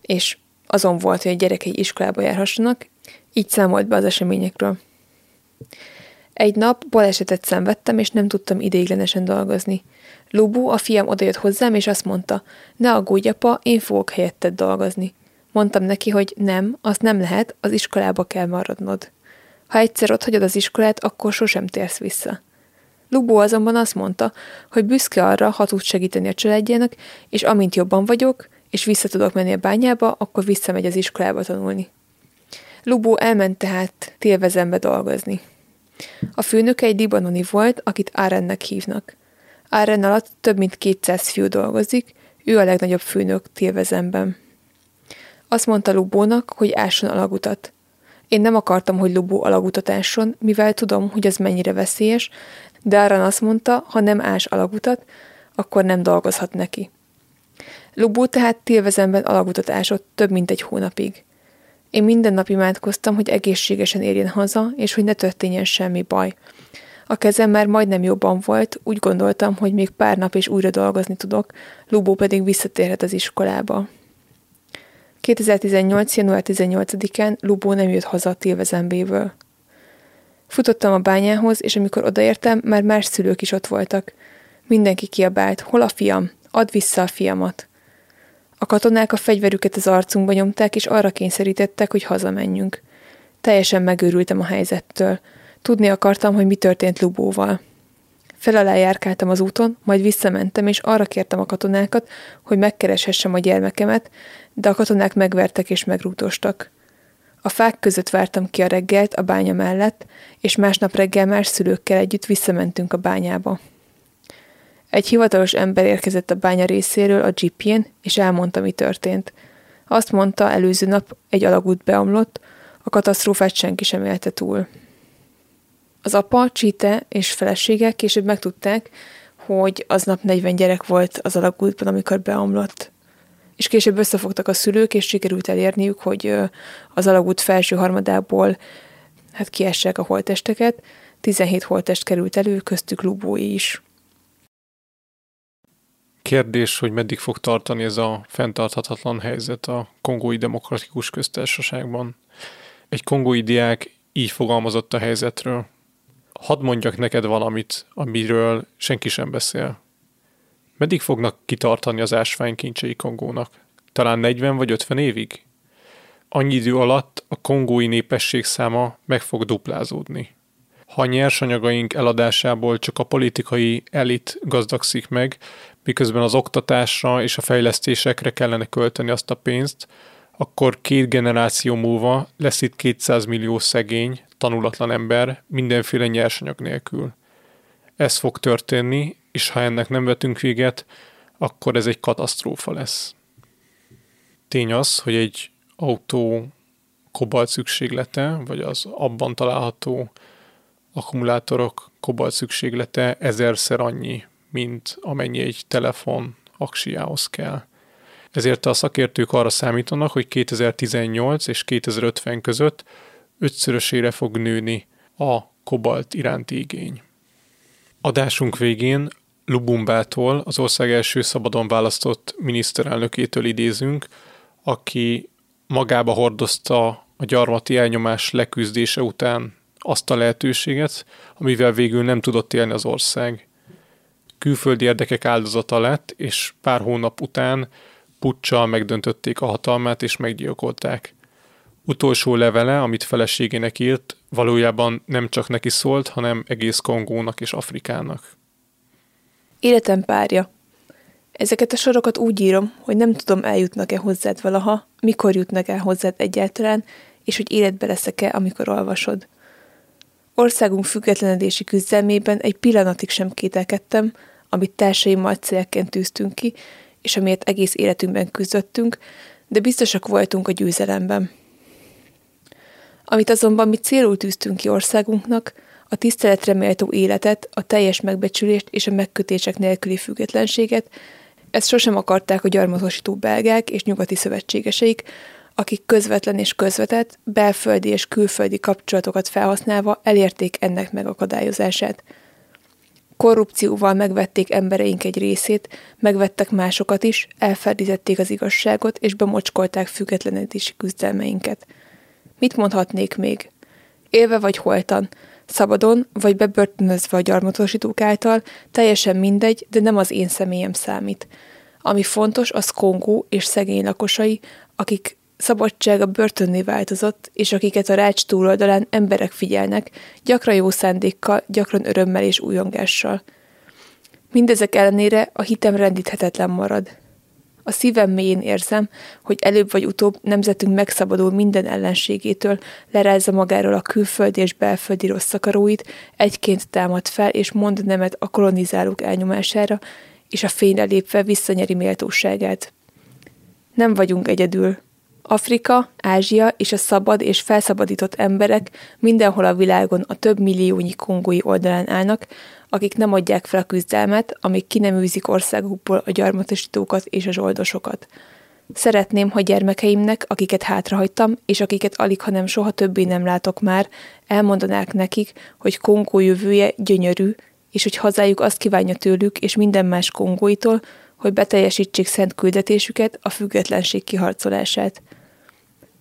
és azon volt, hogy a gyerekei iskolába járhassanak, így számolt be az eseményekről. Egy nap balesetet szenvedtem, és nem tudtam ideiglenesen dolgozni. Lubu, a fiam odajött hozzám, és azt mondta, ne aggódj, apa, én fogok helyetted dolgozni. Mondtam neki, hogy nem, azt nem lehet, az iskolába kell maradnod. Ha egyszer ott hagyod az iskolát, akkor sosem térsz vissza. Lubó azonban azt mondta, hogy büszke arra, ha tud segíteni a családjának, és amint jobban vagyok, és vissza tudok menni a bányába, akkor visszamegy az iskolába tanulni. Lubó elment tehát Tilvezembe dolgozni. A főnöke egy libanoni volt, akit Árennek hívnak. Áren alatt több mint 200 fiú dolgozik, ő a legnagyobb főnök Tilvezemben. Azt mondta Lubónak, hogy ásson alagutat. Én nem akartam, hogy Lubó alagutat ásson, mivel tudom, hogy az mennyire veszélyes, de Áran azt mondta, ha nem ás alagutat, akkor nem dolgozhat neki. Lubó tehát Tilvezemben alagutat ásott több mint egy hónapig. Én minden nap imádkoztam, hogy egészségesen érjen haza, és hogy ne történjen semmi baj. A kezem már majdnem jobban volt, úgy gondoltam, hogy még pár nap és újra dolgozni tudok, Lubó pedig visszatérhet az iskolába. 2018. január 18-án Lubó nem jött haza a Tilvezembéből. Futottam a bányához, és amikor odaértem, már más szülők is ott voltak. Mindenki kiabált, hol a fiam? Add vissza a fiamat. A katonák a fegyverüket az arcunkba nyomták, és arra kényszerítettek, hogy hazamenjünk. Teljesen megőrültem a helyzettől. Tudni akartam, hogy mi történt Lubóval. Fel alá járkáltam az úton, majd visszamentem, és arra kértem a katonákat, hogy megkereshessem a gyermekemet, de a katonák megvertek és megrútostak. A fák között vártam ki a reggelt a bánya mellett, és másnap reggel más szülőkkel együtt visszamentünk a bányába. Egy hivatalos ember érkezett a bánya részéről a jeepjén, és elmondta, mi történt. Azt mondta, előző nap egy alagút beomlott, a katasztrófát senki sem élte túl. Az apa, Csite és felesége később megtudták, hogy aznap 40 gyerek volt az alagútban, amikor beomlott. És később összefogtak a szülők, és sikerült elérniük, hogy az alagút felső harmadából hát kiessek a holtesteket. 17 holtest került elő, köztük Lubói is. Kérdés, hogy meddig fog tartani ez a fenntarthatatlan helyzet a Kongói Demokratikus Köztársaságban. Egy kongói diák így fogalmazott a helyzetről. Hadd mondjak neked valamit, amiről senki sem beszél. Meddig fognak kitartani az ásványkincsei Kongónak? Talán 40 vagy 50 évig? Annyi idő alatt a kongói népesség száma meg fog duplázódni. Ha a nyersanyagaink eladásából csak a politikai elit gazdagszik meg, miközben az oktatásra és a fejlesztésekre kellene költeni azt a pénzt, akkor két generáció múlva lesz itt 200 millió szegény, tanulatlan ember mindenféle nyersanyag nélkül. Ez fog történni, és ha ennek nem vetünk véget, akkor ez egy katasztrófa lesz. Tény az, hogy egy autó kobalt szükséglete, vagy az abban található akkumulátorok kobalt szükséglete ezerszer annyi, mint amennyi egy telefon aksiához kell. Ezért a szakértők arra számítanak, hogy 2018 és 2050 között ötszörösére fog nőni a kobalt iránti igény. Adásunk végén Lubumbától, az ország első szabadon választott miniszterelnökétől idézünk, aki magába hordozta a gyarmati elnyomás leküzdése után azt a lehetőséget, amivel végül nem tudott élni az ország. Külföldi érdekek áldozata lett, és pár hónap után puccsal megdöntötték a hatalmát és meggyilkolták. Utolsó levele, amit feleségének írt, valójában nem csak neki szólt, hanem egész Kongónak és Afrikának. Életem párja. Ezeket a sorokat úgy írom, hogy nem tudom, eljutnak-e hozzád valaha, mikor jutnak el hozzád egyáltalán, és hogy életbe leszek-e, amikor olvasod. Országunk függetlenedési küzdelmében egy pillanatig sem kételkedtem, amit társaimmal célként tűztünk ki, és amiért egész életünkben küzdöttünk, de biztosak voltunk a győzelemben. Amit azonban mi célul tűztünk ki országunknak, a tiszteletre méltó életet, a teljes megbecsülést és a megkötések nélküli függetlenséget, ezt sosem akarták a gyarmatosító belgák és nyugati szövetségeseik, akik közvetlen és közvetett, belföldi és külföldi kapcsolatokat felhasználva elérték ennek megakadályozását. Korrupcióval megvették embereink egy részét, megvettek másokat is, elferdítették az igazságot és bemocskolták függetlenedési küzdelmeinket. Mit mondhatnék még? Élve vagy holtan, szabadon vagy bebörtönözve a gyarmatosítók által, teljesen mindegy, de nem az én személyem számít. Ami fontos, az Kongó és szegény lakosai, akik szabadsága börtönné változott, és akiket a rács túloldalán emberek figyelnek, gyakran jó szándékkal, gyakran örömmel és újongással. Mindezek ellenére a hitem rendíthetetlen marad. A szívem mélyén érzem, hogy előbb vagy utóbb nemzetünk megszabadul minden ellenségétől, lerázza magáról a külföldi és belföldi rossz akaróit, egyként támad fel és mond nemet a kolonizálók elnyomására, és a fényre lépve visszanyeri méltóságát. Nem vagyunk egyedül, Afrika, Ázsia és a szabad és felszabadított emberek mindenhol a világon a több milliónyi kongói oldalán állnak, akik nem adják fel a küzdelmet, amíg ki nem űzik országukból a gyarmatosítókat és a zsoldosokat. Szeretném, hogy gyermekeimnek, akiket hátrahagytam, és akiket alig, hanem soha többé nem látok már, elmondanák nekik, hogy Kongó jövője gyönyörű, és hogy hazájuk azt kívánja tőlük és minden más kongóitól, hogy beteljesítsék szent küldetésüket, a függetlenség kiharcolását.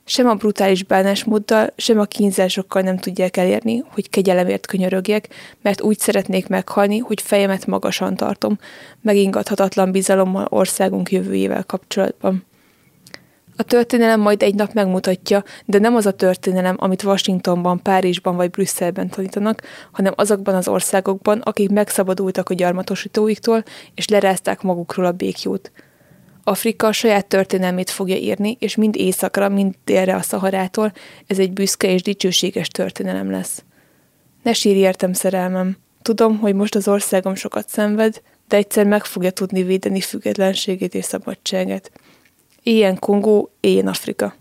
Sem a brutális bánásmóddal, sem a kínzásokkal nem tudják elérni, hogy kegyelemért könyörögjek, mert úgy szeretnék meghalni, hogy fejemet magasan tartom, megingathatatlan bizalommal országunk jövőjével kapcsolatban. A történelem majd egy nap megmutatja, de nem az a történelem, amit Washingtonban, Párizsban vagy Brüsszelben tanítanak, hanem azokban az országokban, akik megszabadultak a gyarmatosítóiktól, és lerázták magukról a békjót. Afrika saját történelmét fogja írni, és mind északra, mind délre a Szaharától ez egy büszke és dicsőséges történelem lesz. Ne sírj értem, szerelmem. Tudom, hogy most az országom sokat szenved, de egyszer meg fogja tudni védeni függetlenségét és szabadságát. Ilyen Kongó, ilyen Afrika.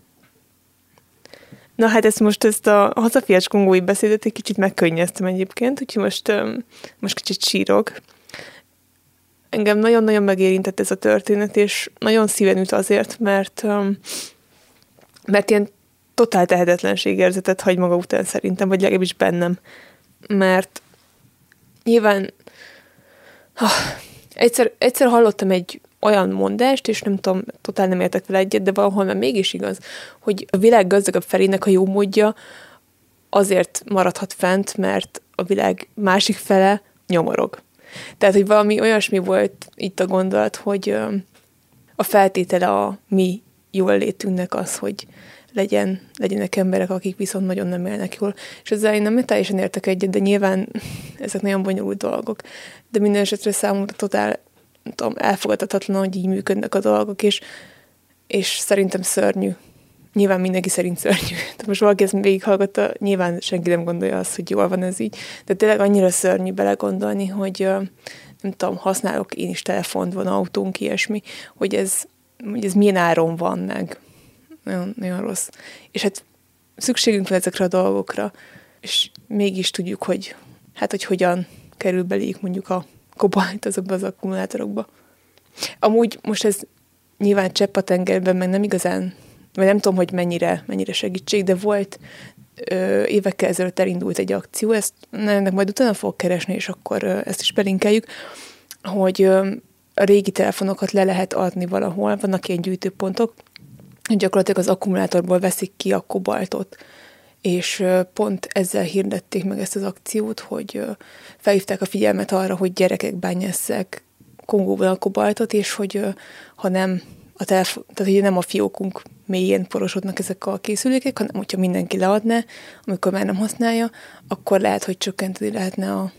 Na hát ezt most ezt a hazafias kongói beszédet egy kicsit megkönnyeztem egyébként, úgyhogy most, most kicsit sírok engem nagyon-nagyon megérintett ez a történet, és nagyon szíven üt azért, mert, mert ilyen totál tehetetlenség érzetet hagy maga után szerintem, vagy legalábbis bennem. Mert nyilván ha, egyszer, egyszer hallottam egy olyan mondást, és nem tudom, totál nem értek vele egyet, de valahol már mégis igaz, hogy a világ gazdagabb felének a jó módja azért maradhat fent, mert a világ másik fele nyomorog. Tehát, hogy valami olyasmi volt itt a gondolat, hogy a feltétele a mi jól létünknek az, hogy legyen, legyenek emberek, akik viszont nagyon nem élnek jól. És ezzel én nem teljesen értek egyet, de nyilván ezek nagyon bonyolult dolgok. De minden esetre számomra totál tudom, elfogadhatatlan, hogy így működnek a dolgok, és, és szerintem szörnyű. Nyilván mindenki szerint szörnyű. De most valaki ezt végighallgatta, nyilván senki nem gondolja azt, hogy jól van ez így. De tényleg annyira szörnyű belegondolni, hogy nem tudom, használok én is telefont, van autónk, ilyesmi, hogy ez, hogy ez milyen áron van meg. Nagyon, nagyon rossz. És hát szükségünk van ezekre a dolgokra, és mégis tudjuk, hogy hát, hogy hogyan kerül beléjük mondjuk a kobalt azokba az akkumulátorokba. Amúgy most ez nyilván csepp a tengerben, meg nem igazán vagy nem tudom, hogy mennyire, mennyire segítség, de volt ö, évekkel ezelőtt elindult egy akció, ezt ennek majd utána fogok keresni, és akkor ö, ezt is belinkeljük, hogy ö, a régi telefonokat le lehet adni valahol, vannak ilyen gyűjtőpontok, gyakorlatilag az akkumulátorból veszik ki a kobaltot, és pont ezzel hirdették meg ezt az akciót, hogy felhívták a figyelmet arra, hogy gyerekek bányásszák Kongóban a kobaltot, és hogy ha nem a telefon, tehát hogy nem a fiókunk mélyén porosodnak ezek a készülékek, hanem hogyha mindenki leadná, amikor már nem használja, akkor lehet, hogy csökkenteni lehetne a,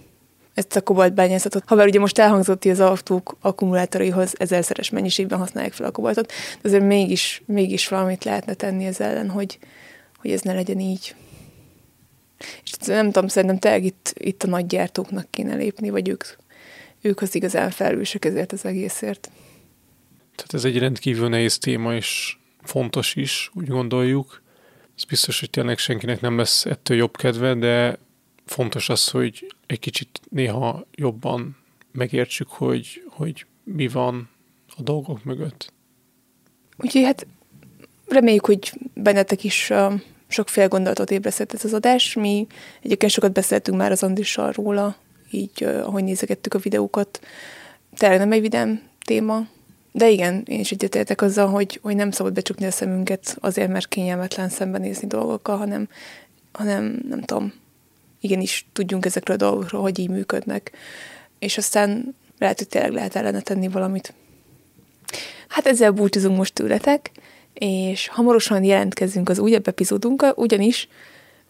ezt a kobaltbányászatot. Ha bár ugye most elhangzott, hogy az autók akkumulátoraihoz ezerszeres mennyiségben használják fel a kobaltot, de azért mégis, mégis valamit lehetne tenni ez ellen, hogy, hogy ez ne legyen így. És nem tudom, szerintem te itt, itt a nagy gyártóknak kéne lépni, vagy ők, ők az igazán felelősek ezért az egészért. Tehát ez egy rendkívül nehéz téma, és fontos is, úgy gondoljuk. Ez biztos, hogy tényleg senkinek nem lesz ettől jobb kedve, de fontos az, hogy egy kicsit néha jobban megértsük, hogy, hogy mi van a dolgok mögött. Úgyhogy hát reméljük, hogy bennetek is sokféle gondolatot ébresztett ez az adás. Mi egyébként sokat beszéltünk már az Andrissal róla, így ahogy nézegettük a videókat. Tényleg nem egy vidám téma, de igen, én is egyetértek azzal, hogy, hogy nem szabad becsukni a szemünket azért, mert kényelmetlen szembenézni dolgokkal, hanem, hanem nem tudom, igenis tudjunk ezekről a dolgokról, hogy így működnek. És aztán lehet, hogy tényleg lehet ellene tenni valamit. Hát ezzel búcsúzunk most tőletek, és hamarosan jelentkezünk az újabb epizódunkkal, ugyanis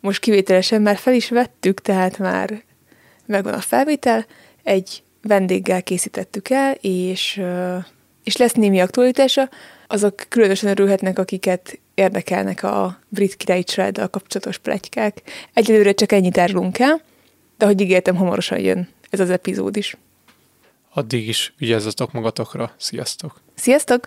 most kivételesen már fel is vettük, tehát már megvan a felvétel, egy vendéggel készítettük el, és, és lesz némi aktualitása, azok különösen örülhetnek, akiket érdekelnek a brit királyi családdal kapcsolatos pletykák. Egyelőre csak ennyit árulunk el, de hogy ígértem, hamarosan jön ez az epizód is. Addig is vigyázzatok magatokra. Sziasztok! Sziasztok!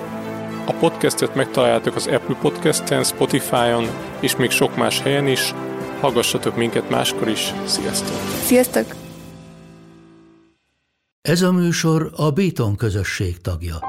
A podcastet megtaláljátok az Apple Podcast-en, Spotify-on és még sok más helyen is. Hallgassatok minket máskor is. Sziasztok! Sziasztok! Ez a műsor a Béton közösség tagja.